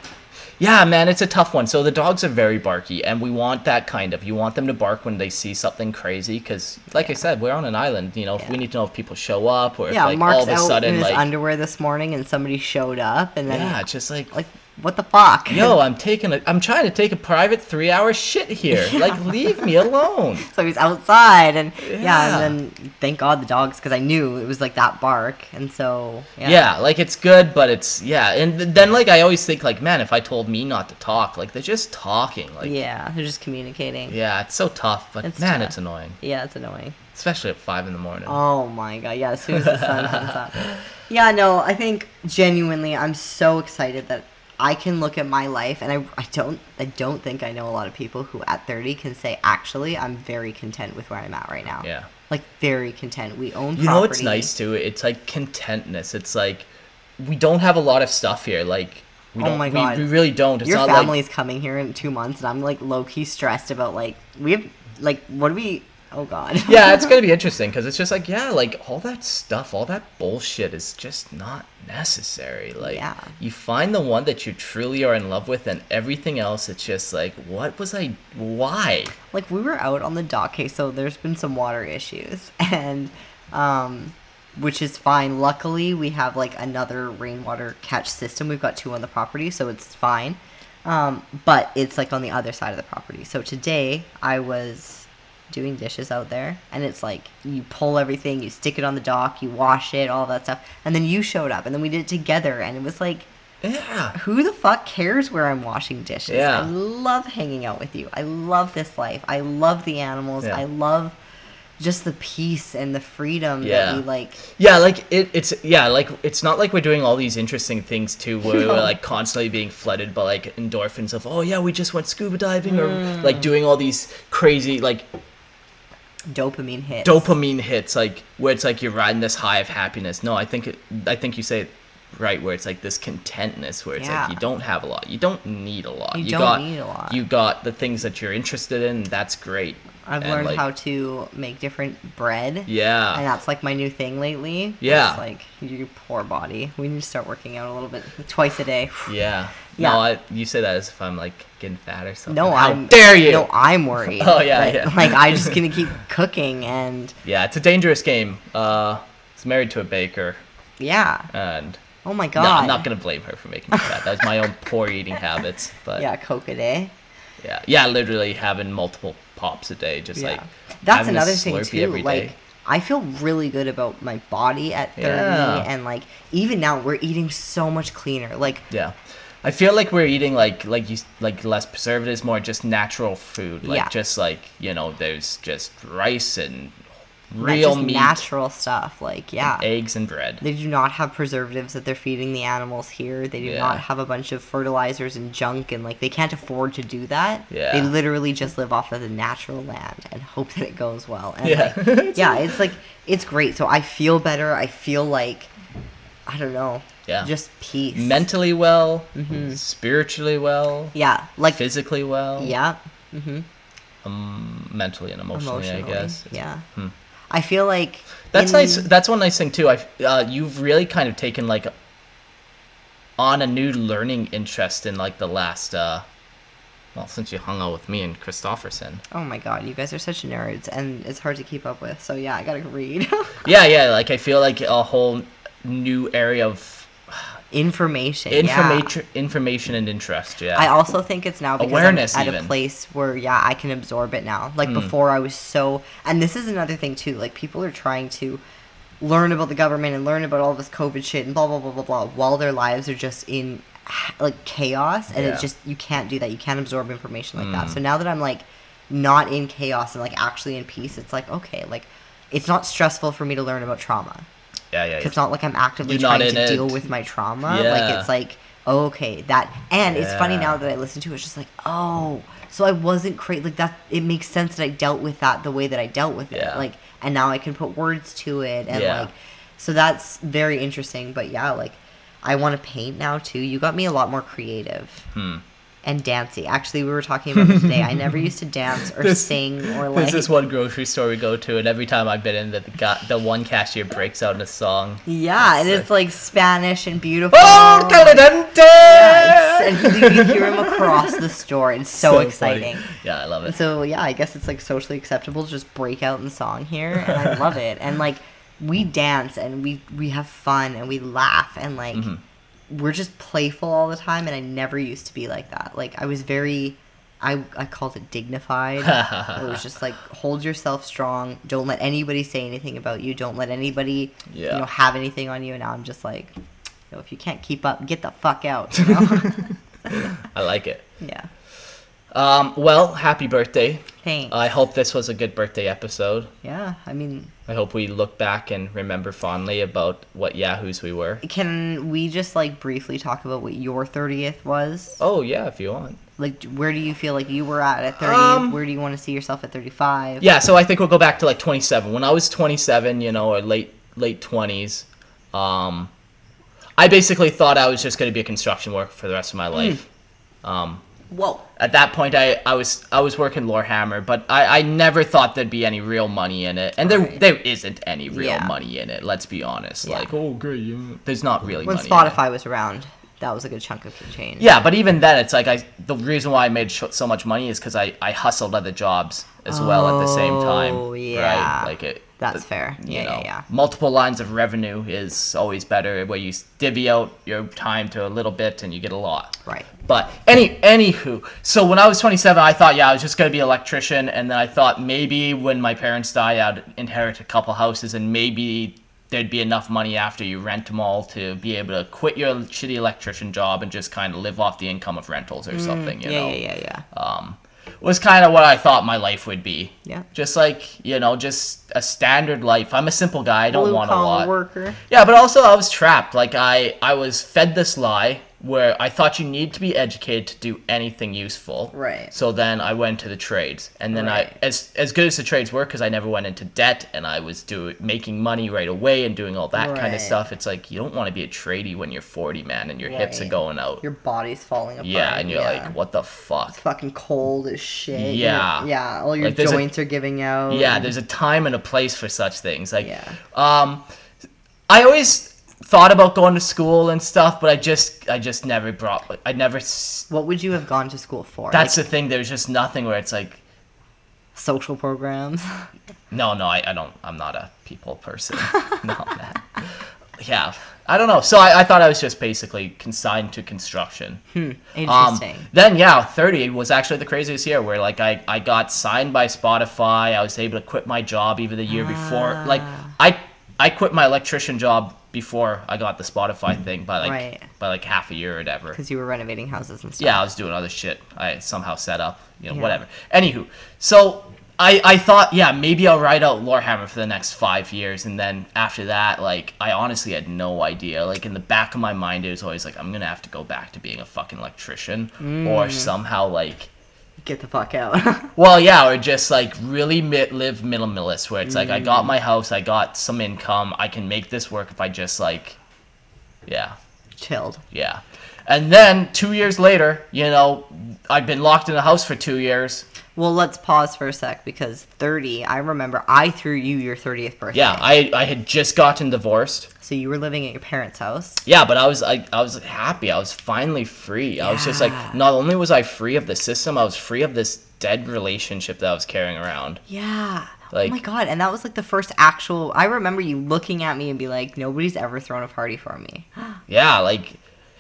Yeah, man, it's a tough one. So the dogs are very barky and we want that kind of. You want them to bark when they see something crazy cuz like I said, we're on an island, you know, if we need to know if people show up or if Yeah, like Mark's all of a out sudden in his like underwear this morning and somebody showed up and then Yeah, just like like what the fuck? <laughs> Yo, I'm taking a I'm trying to take a private 3-hour shit here. <laughs> Like leave me alone. <laughs> so he's outside and yeah, Yeah. and then thank God the dogs because I knew it was like that bark and so yeah. Yeah. like it's good, but it's yeah, and then like I always think like, man, if I told me not to talk, like they're just talking, like yeah, Yeah, they're just communicating. Yeah, it's so tough, but It's man, tough. it's annoying, Yeah, it's annoying. especially at five in the morning. Oh my god, yeah, as soon as the sun comes up. Yeah, no, I think genuinely I'm so excited that I can look at my life and I, I don't I don't think I know a lot of people who at 30 can say actually I'm very content with where I'm at right now. Yeah. Like very content. We own You know what's nice too? It's like contentness. It's like we don't have a lot of stuff here. Like we Oh don't. my we- God. We, really don't. It's Your family's coming here in 2 months and I'm like low key stressed about like we have like what do we Oh god. <laughs> Yeah, it's gonna be interesting because it's just like yeah, like all that stuff, all that bullshit is just not necessary. Like Yeah. you find the one that you truly are in love with, and everything else, it's just like, what was I? Why? like we were out on the dock okay so there's been some water issues <laughs> and um which is fine luckily we have like another rainwater catch system we've got two on the property so it's fine um but it's like on the other side of the property so today i was doing dishes out there and it's like you pull everything you stick it on the dock you wash it all that stuff and then you showed up and then we did it together and it was like Yeah. who the fuck cares where I'm washing dishes? Yeah. I love hanging out with you. I love this life. I love the animals. Yeah. I love just the peace and the freedom Yeah. that we like. Yeah, like it, it's yeah, like it's not like we're doing all these interesting things too, where No. we're like constantly being flooded by like endorphins of oh yeah, we just went scuba diving Mm. or like doing all these crazy like Dopamine hits. dopamine hits, like where it's like you're riding this high of happiness. No, I think it, I think you say it right? Where it's like this contentness, where it's Yeah. like you don't have a lot, you don't need a lot. You don't got, need a lot. You got the things that you're interested in. That's great. I've And, learned like, how to make different bread. Yeah. And that's like my new thing lately. Yeah. It's like your poor body. We need to start working out a little bit twice a day. Yeah. <sighs> Yeah. No, I, you say that as if I'm like getting fat or something. No, How I'm dare you? No, I'm worried. <laughs> Oh, yeah, that, yeah. Like I'm just <laughs> gonna keep cooking and Yeah, it's a dangerous game. Uh, I was married to a baker, yeah. and Oh my god. no. I'm not gonna blame her for making me fat. That was my own poor eating <laughs> habits. But Yeah, coke a day. yeah, yeah, literally having multiple pops a day, just Yeah. like That's another thing too. like day. I feel really good about my body at 30 Yeah. and like even now we're eating so much cleaner. Like Yeah. I feel like we're eating like like you like less preservatives, more just natural food. Like Yeah. just like you know, there's just rice and real meat, natural stuff. Like yeah. eggs and bread. They do not have preservatives that they're feeding the animals here. They do Yeah. not have a bunch of fertilizers and junk, and like they can't afford to do that. Yeah. They literally just live off of the natural land and <laughs> hope that it goes well. And Yeah. like, <laughs> yeah, it's like it's great. So I feel better. I feel like I don't know. Yeah. Just peace. Mentally well, mm-hmm. spiritually well, Yeah. Like physically well. yeah. Mm-hmm. Um, mentally and emotionally, I guess. Yeah. Hmm. I feel like That's in- nice. That's one nice thing too. I uh, you've really kind of taken like on a new learning interest in like the last uh well since you hung out with me and Christofferson. Oh my god, you guys are such nerds, and it's hard to keep up with. So yeah, I gotta read <laughs> Yeah, yeah. Like I feel like a whole new area of information. yeah. information, information and interest. Yeah. I also think it's now because Awareness I'm at even. a place where yeah, I can absorb it now. Like Mm. before I was so and this is another thing too, like people are trying to learn about the government and learn about all this COVID shit and blah blah blah blah blah while their lives are just in like chaos and Yeah. it's just you can't do that. You can't absorb information like that. Mm. So now that I'm like not in chaos and like actually in peace, it's like okay, like it's not stressful for me to learn about trauma. Yeah, yeah. yeah. It's not like I'm actively You're trying to it. deal with my trauma. Yeah. Like it's like okay that, and it's funny now that I listen to it. It's just like oh, so I wasn't crazy. Like that, it makes sense that I dealt with that the way that I dealt with Yeah. it. Like and now I can put words to it and Yeah. like so that's very interesting. But yeah, like I want to paint now too. You got me a lot more creative. Hmm. And dancey. Actually, we were talking about it today. I never used to dance or <laughs> This- sing or There's like. this one grocery store we go to, and every time I've been in, the the, the one cashier breaks out in a song. Yeah, and It's it's like Spanish and beautiful. Oh, Yeah, it's- and you can hear him across the store. It's so, funny. exciting. Yeah, I love And it. so yeah, I guess it's like socially acceptable to just break out in song here, and I love it. And like we dance and we we have fun and we laugh and like Mhm. We're just playful all the time. And I never used to be like that. Like I was very. I, I called it dignified. <laughs> it was just like hold yourself strong. Don't let anybody say anything about you. Don't let anybody Yeah. you know have anything on you. And now I'm just like, you know, if you can't keep up, get the fuck out. You know? <laughs> I like it. <laughs> yeah. Um, well, happy birthday. Thanks. I hope this was a good birthday episode. yeah. I mean, I hope we look back and remember fondly about what yahoos we were. Can we just like briefly talk about what your 30th was? Oh yeah, if you want. Like, where do you feel like you were at at 30? Um, where do you want to see yourself at 35? Yeah, so I think we'll go back to like 27. When I was 27, you know, or late late 20s, um, I basically thought I was just going to be a construction worker for the rest of my life. Um, Whoa. at that point, I, I was I was working Lorehammer, but I, I never thought there'd be any real money in it, and there Right. there isn't any real Yeah. money in it. Let's be honest. Yeah. Like, oh great, you- there's not really When money. in it. Spotify was around, that was a good chunk of change. Yeah, but even then, it's like I. The reason why I made sh- so much money is because I, I hustled other jobs as well at the same time. Oh, yeah. Right? Like it. That's the- fair. Yeah, know, yeah, yeah. Multiple lines of revenue is always better, where you divvy out your time to a little bit and you get a lot. Right. But any anywho, so when I was 27, I thought, yeah, I was just gonna be an electrician, and then I thought maybe when my parents die, I'd inherit a couple houses, and maybe there'd be enough money after you rent them all to be able to quit your shitty electrician job and just kind of live off the income of rentals or something. You Mm, yeah, know, yeah, yeah, yeah. um, was kind of what I thought my life would be. Yeah. Just like you know, just a standard life. I'm a simple guy. I don't Blue want a lot. worker. Yeah, but also I was trapped. Like I, I was fed this lie where I thought you need to be educated to do anything useful. Right. So then I went to the trades, and then Right. I, as as good as the trades were, because I never went into debt, and I was doing making money right away and doing all that kind of stuff. It's like you don't want to be a tradie when you're 40, man, and your hips are going out. Your body's falling apart. yeah, and you're yeah. like, what the fuck? It's fucking cold as shit. Yeah. You're- yeah. All your Like, there's a- joints are giving out. Yeah, there's a time and a place for such things. Like, Yeah. um, I always thought about going to school and stuff, but I just, I just never brought. I never. What would you have gone to school for? That's like the thing. There's just nothing where it's like, social programs. <laughs> no, no, I, I don't. I'm not a people person. <laughs> no. Yeah, I don't know. So I, I thought I was just basically consigned to construction. Um, Interesting. then yeah, 30 was actually the craziest year where like I, I got signed by Spotify. I was able to quit my job even the year before. Like Ah. I I quit my electrician job before I got the Spotify thing by like Right. by like half a year or whatever. Because you were renovating houses and stuff. Yeah, I was doing other shit. I somehow set up, you know, Yeah. whatever. Anywho, so I I thought, yeah, maybe I'll write out Lorehammer for the next five years, and then after that, like, I honestly had no idea. Like in the back of my mind, it was always like, I'm gonna have to go back to being a fucking electrician, Mm. or somehow like. Get the fuck out. <laughs> Well, yeah, or just like really mi- live minimalist, where it's like I Mm. got my house, I got some income, I can make this work if I just like, yeah, Chilled. yeah. And then two years later, you know, I've been locked in the house for two years. Well, let's pause for a sec because 30, I remember I threw you your 30th birthday. Yeah, I I had just gotten divorced. So you were living at your parents' house. Yeah, but I was I, I was happy. I was finally free. I was just like, not only was I free of the system, I was free of this dead relationship that I was carrying around. Yeah. Oh like- oh my god, and that was like the first actual I remember you looking at me and be like, nobody's ever thrown a party for me. <gasps> Yeah, like,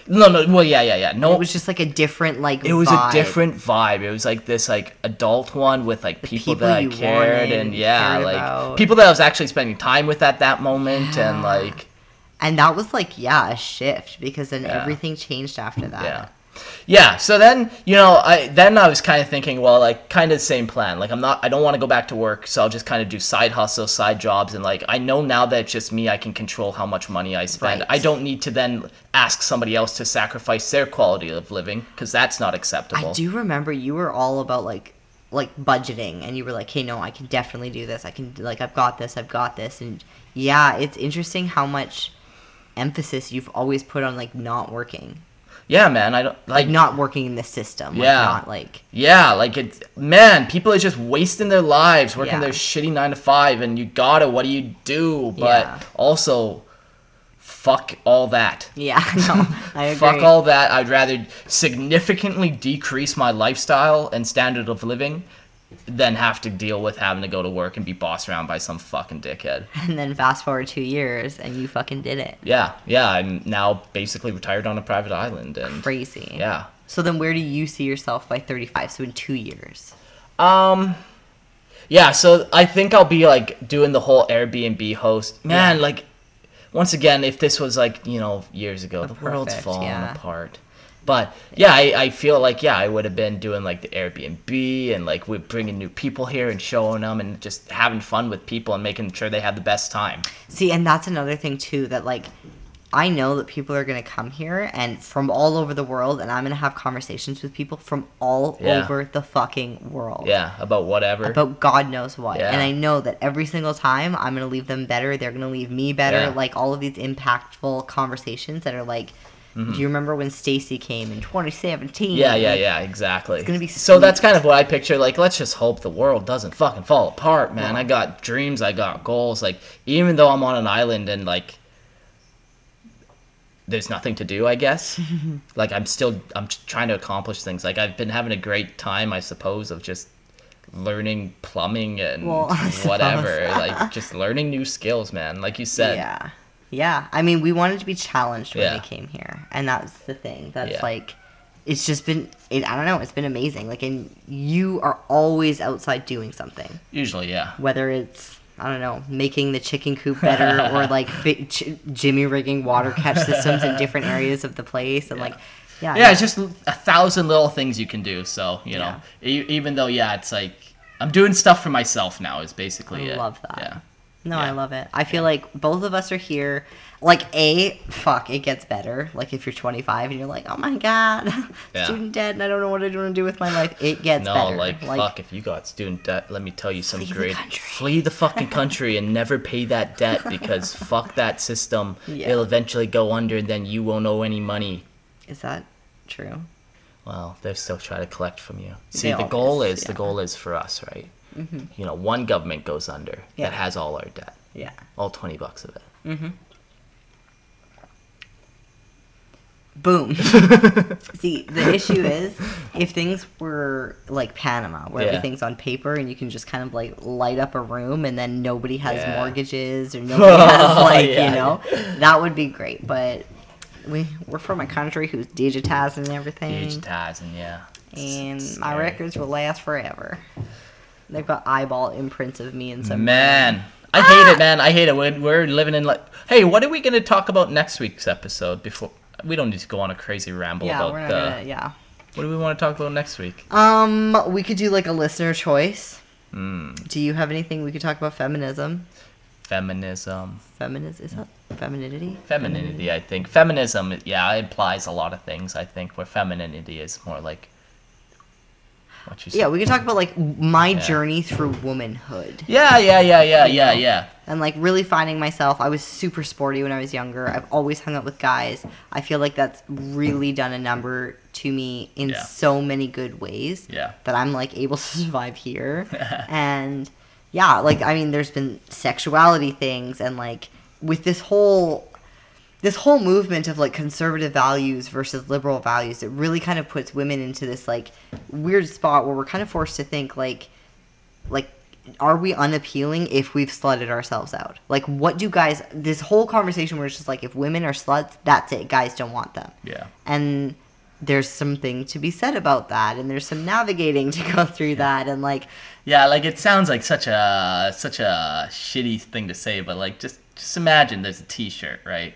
no, no, well, yeah, yeah, yeah. No, It was just like a different like it was vibe. a different vibe. It was like this like adult one with like people, people that I cared and yeah, cared like about. people that I was actually spending time with at that moment and like And that was like, yeah, a shift because then Yeah. everything changed after that. yeah. Yeah, so then, you know, I then I was kind of thinking, well, like kind of the same plan. Like I'm not I don't want to go back to work, so I'll just kind of do side hustles, side jobs and like I know now that it's just me, I can control how much money I spend. Right. I don't need to then ask somebody else to sacrifice their quality of living because that's not acceptable. I do remember you were all about like like budgeting and you were like, "Hey, no, I can definitely do this. I can like I've got this. I've got this." And yeah, it's interesting how much emphasis you've always put on like not working. Yeah, man, I don't like Like not working in the system. Like, Yeah. not like Yeah, like it's man, people are just wasting their lives working Yeah. their shitty nine to five, and you gotta. What do you do? But Yeah. also, fuck all that. yeah, no. <laughs> I <laughs> agree. Fuck all that. I'd rather significantly decrease my lifestyle and standard of living than have to deal with having to go to work and be bossed around by some fucking dickhead. <laughs> And then fast forward 2 years and you fucking did it. Yeah, yeah. I'm now basically retired on a private island, and Crazy. yeah. So then where do you see yourself by 35? So in 2 years. Um, yeah. So I think I'll be like doing the whole Airbnb host. Man, Yeah. like once again, if this was like you know years ago, the world's perfect, falling yeah. apart. But yeah, I, I feel like yeah, I would have been doing like the Airbnb and like we're bringing new people here and showing them and just having fun with people and making sure they have the best time. See, and that's another thing too that like I know that people are going to come here and from all over the world and I'm going to have conversations with people from all Yeah. over the fucking world. Yeah, about whatever. About God knows what. Yeah. And I know that every single time I'm going to leave them better, they're going to leave me better. Yeah. Like all of these impactful conversations that are like do you remember when Stacy came in 2017? Mm-hmm. yeah, yeah, yeah, exactly. It's gonna be so that's kind of what I picture. Like, let's just hope the world doesn't fucking fall apart, man. Yeah. I got dreams, I got goals. Like, even though I'm on an island and like there's nothing to do, I guess. <laughs> like, I'm still I'm trying to accomplish things. Like, I've been having a great time, I suppose, of just learning plumbing and Well, <laughs> whatever. like, just learning new skills, man. Like you said. Yeah. Yeah. I mean, we wanted to be challenged when Yeah. we came here. And that's the thing. That's Yeah. like, it's just been, it, I don't know, it's been amazing. Like, and you are always outside doing something. Usually, yeah. Whether it's, I don't know, making the chicken coop better or <laughs> like fi- ch- jimmy rigging water catch systems in different areas of the place. And Yeah. like, yeah. yeah, it's just a thousand little things you can do. So you know, e- even though yeah, it's like I'm doing stuff for myself now. Is basically I it. love that. Yeah, No, Yeah. I love it. I feel like both of us are here. Like, A, fuck, it gets better. Like, if you're 25 and you're like, oh my god, <laughs> Yeah. student debt and I don't know what I want to do with my life, it gets No, better. like, fuck, if you got student debt, let me tell you some great. Flee the fucking <laughs> country and never pay that debt because <laughs> fuck that system. Yeah. It'll eventually go under and then you won't owe any money. Is that true? Well, they'll still try to collect from you. See, They the always- goal is the goal is for us, right? You know, one government goes under Yeah. that has all our debt, Yeah. all twenty bucks of it. Mm-hmm. Boom. <laughs> See, the issue is if things were like Panama, where Yeah. everything's on paper and you can just kind of like light up a room and then nobody has Yeah. mortgages or nobody <laughs> has like, you know, that would be great. But we, we're from a country who's digitizing everything. Digitizing, yeah. It's- and it's my scary. records will last forever. They've got eyeball imprints of me in some Man, I hate it, man. I hate it. We're, we're living in like. Hey, what are we gonna talk about next week's episode? Before we don't need to go on a crazy ramble Yeah, about we're not the. gonna. Yeah. What do we want to talk about next week? Um, we could do like a listener choice. Hmm. Do you have anything we could talk about feminism? Feminism, Feminism is that femininity? femininity. I think feminism. Yeah, implies a lot of things. I think where femininity is more like. What you say? Yeah, we can talk about like my Yeah. journey through womanhood Yeah, yeah, yeah, yeah, yeah, yeah. and like really finding myself. I was super sporty when I was younger. I've always hung out with guys. I feel like that's really done a number to me in Yeah. so many good ways. Yeah. that I'm like able <laughs> to survive here. <laughs> and yeah, like I mean there's been sexuality things and like with this whole this whole movement of like conservative values versus liberal values, it really kind of puts women into this like weird spot where we're kind of forced to think like like are we unappealing if we've slutted ourselves out? Like what do guys this whole conversation where it's just like if women are sluts, that's it. Guys don't want them Yeah. and there's something to be said about that and there's some navigating to go through that and like Yeah, like it sounds like such a such a shitty thing to say, but like just just imagine there's a T-shirt, right?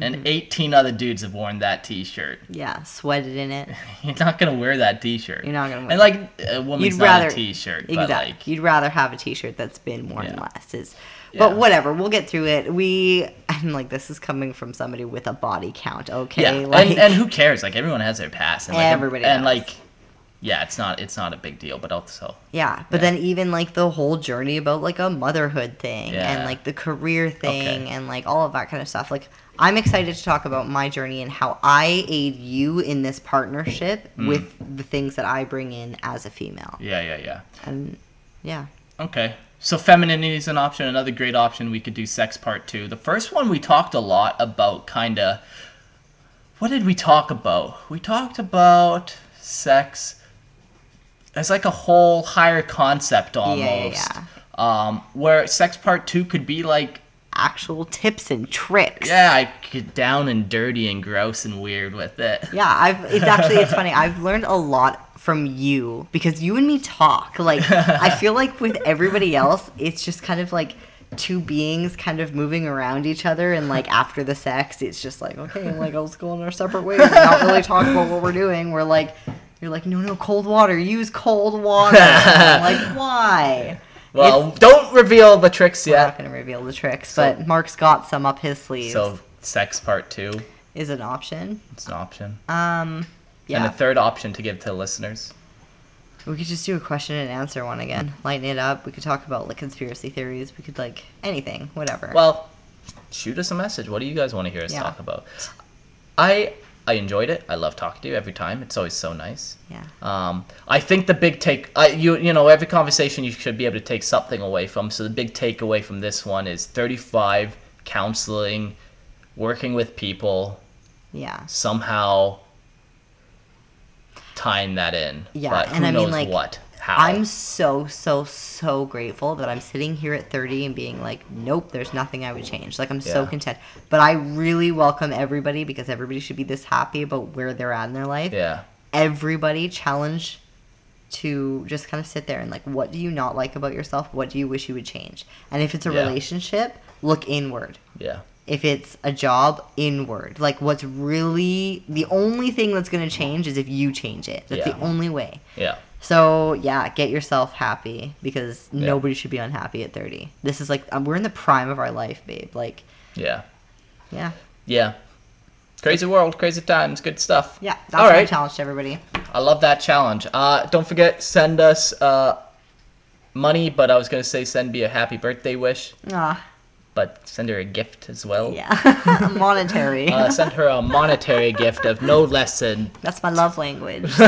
And Mm-hmm. 18 other dudes have worn that T-shirt. yeah sweated in it <laughs> You're not gonna wear that T-shirt. You're not gonna wear And like a woman's You'd not rather- a T-shirt, but exactly like you'd rather have a t-shirt that's been worn Yeah. less is Yeah. but whatever we'll get through it we i'm like this is coming from somebody with a body count okay yeah, like and, and who cares? Like everyone has their past, and like, Everybody and does. like yeah, it's not it's not a big deal, but also yeah but Yeah. then even like the whole journey about like a motherhood thing and like the career thing Okay. and like all of that kind of stuff like i'm excited to talk about my journey and how i aid you in this partnership Mm. with the things that i bring in as a female yeah, yeah, yeah. and yeah Okay. So femininity is an option. Another great option. We could do sex part two. The first one we talked a lot about kind of. What did we talk about? We talked about sex as like a whole higher concept almost. yeah, Um, where sex part two could be like, actual tips and tricks yeah, I get down and dirty and gross and weird with it. Yeah, I've it's actually it's funny. <laughs> I've learned a lot from you because you and me talk. Like I feel like with everybody else, it's just kind of like two beings kind of moving around each other and like after the sex, it's just like, okay, like let's go in our separate ways and not really talk about what we're doing. We're like you're like, no, no, cold water. Use cold water. Like, <laughs> why? Well, don't reveal the tricks yet. We're not going to reveal the tricks, So- but Mark's got some up his sleeve. So sex part two, is an option. it's an option. Um, yeah. And a third option to give to listeners. We could just do a question and answer one again. Lighten it up. We could talk about like conspiracy theories. We could like anything, whatever. Well, shoot us a message. What do you guys want to hear us Yeah. talk about? I I enjoyed it. I love talking to you every time. It's always so nice. yeah. Um, I think the big take, I, you you know, every conversation you should be able to take something away from. So the big takeaway from this one is 35 counseling, working with people, Yeah. somehow tying that in. Yeah, but who and I mean, knows like, what, how. I'm so so so grateful that I'm sitting here at 30 and being like, nope, there's nothing I would change. Like I'm so content. But I really welcome everybody because everybody should be this happy about where they're at in their life. yeah, Everybody challenge to just kind of sit there and like, what do you not like about yourself? What do you wish you would change? And if it's a Yeah. relationship, look inward. yeah, if it's a job inward like what's really the only thing that's going to mm-hmm. change is if you change it that's Yeah. the only way yeah, So yeah, get yourself happy because Yeah. nobody should be unhappy at 30. This is like um, we're in the prime of our life, babe. Like, Yeah. yeah, Yeah. Crazy world, crazy times, good stuff. yeah. That's All right. challenge to everybody. I love that challenge. Uh, don't forget, send us uh, money, but I was going to say send me a happy birthday wish, Ah, but send her a gift as well. yeah, <laughs> monetary. Uh, send her a monetary gift of no less than. That's my love language. <laughs> <laughs>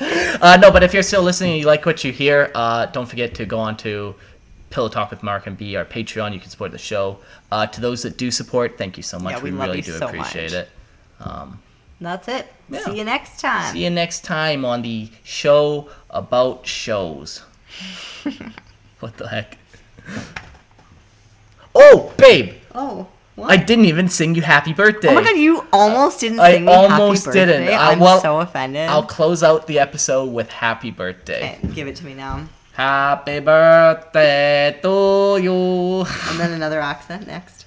<laughs> Uh, no, but if you're still listening and you like what you hear, uh, don't forget to go on to Pillow Talk with Mark and B our Patreon. You can support the show. Uh, to those that do support, thank you so much. Yeah, we we really do so appreciate much. it. Um, That's it. Yeah. See you next time. See you next time on the show about shows. <laughs> what the heck? Oh, babe! Oh, what? I didn't even sing you happy birthday. oh my god, you almost didn't I sing me almost happy birthday. didn't. I- I'm uh, well, so offended. I'll close out the episode with happy birthday. Okay, give it to me now. Happy birthday to you. And then another accent next.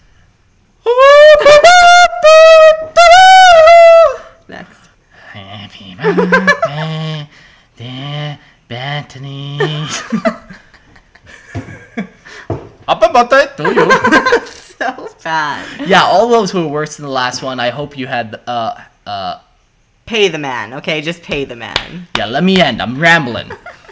Next. Happy birthday, dear Bethany. <laughs> Happy birthday to you. <laughs> So bad. yeah, all those were worse than the last one. I hope you had. Uh, uh, Pay the man, okay? Just pay the man. yeah, let me end. I'm rambling. <laughs>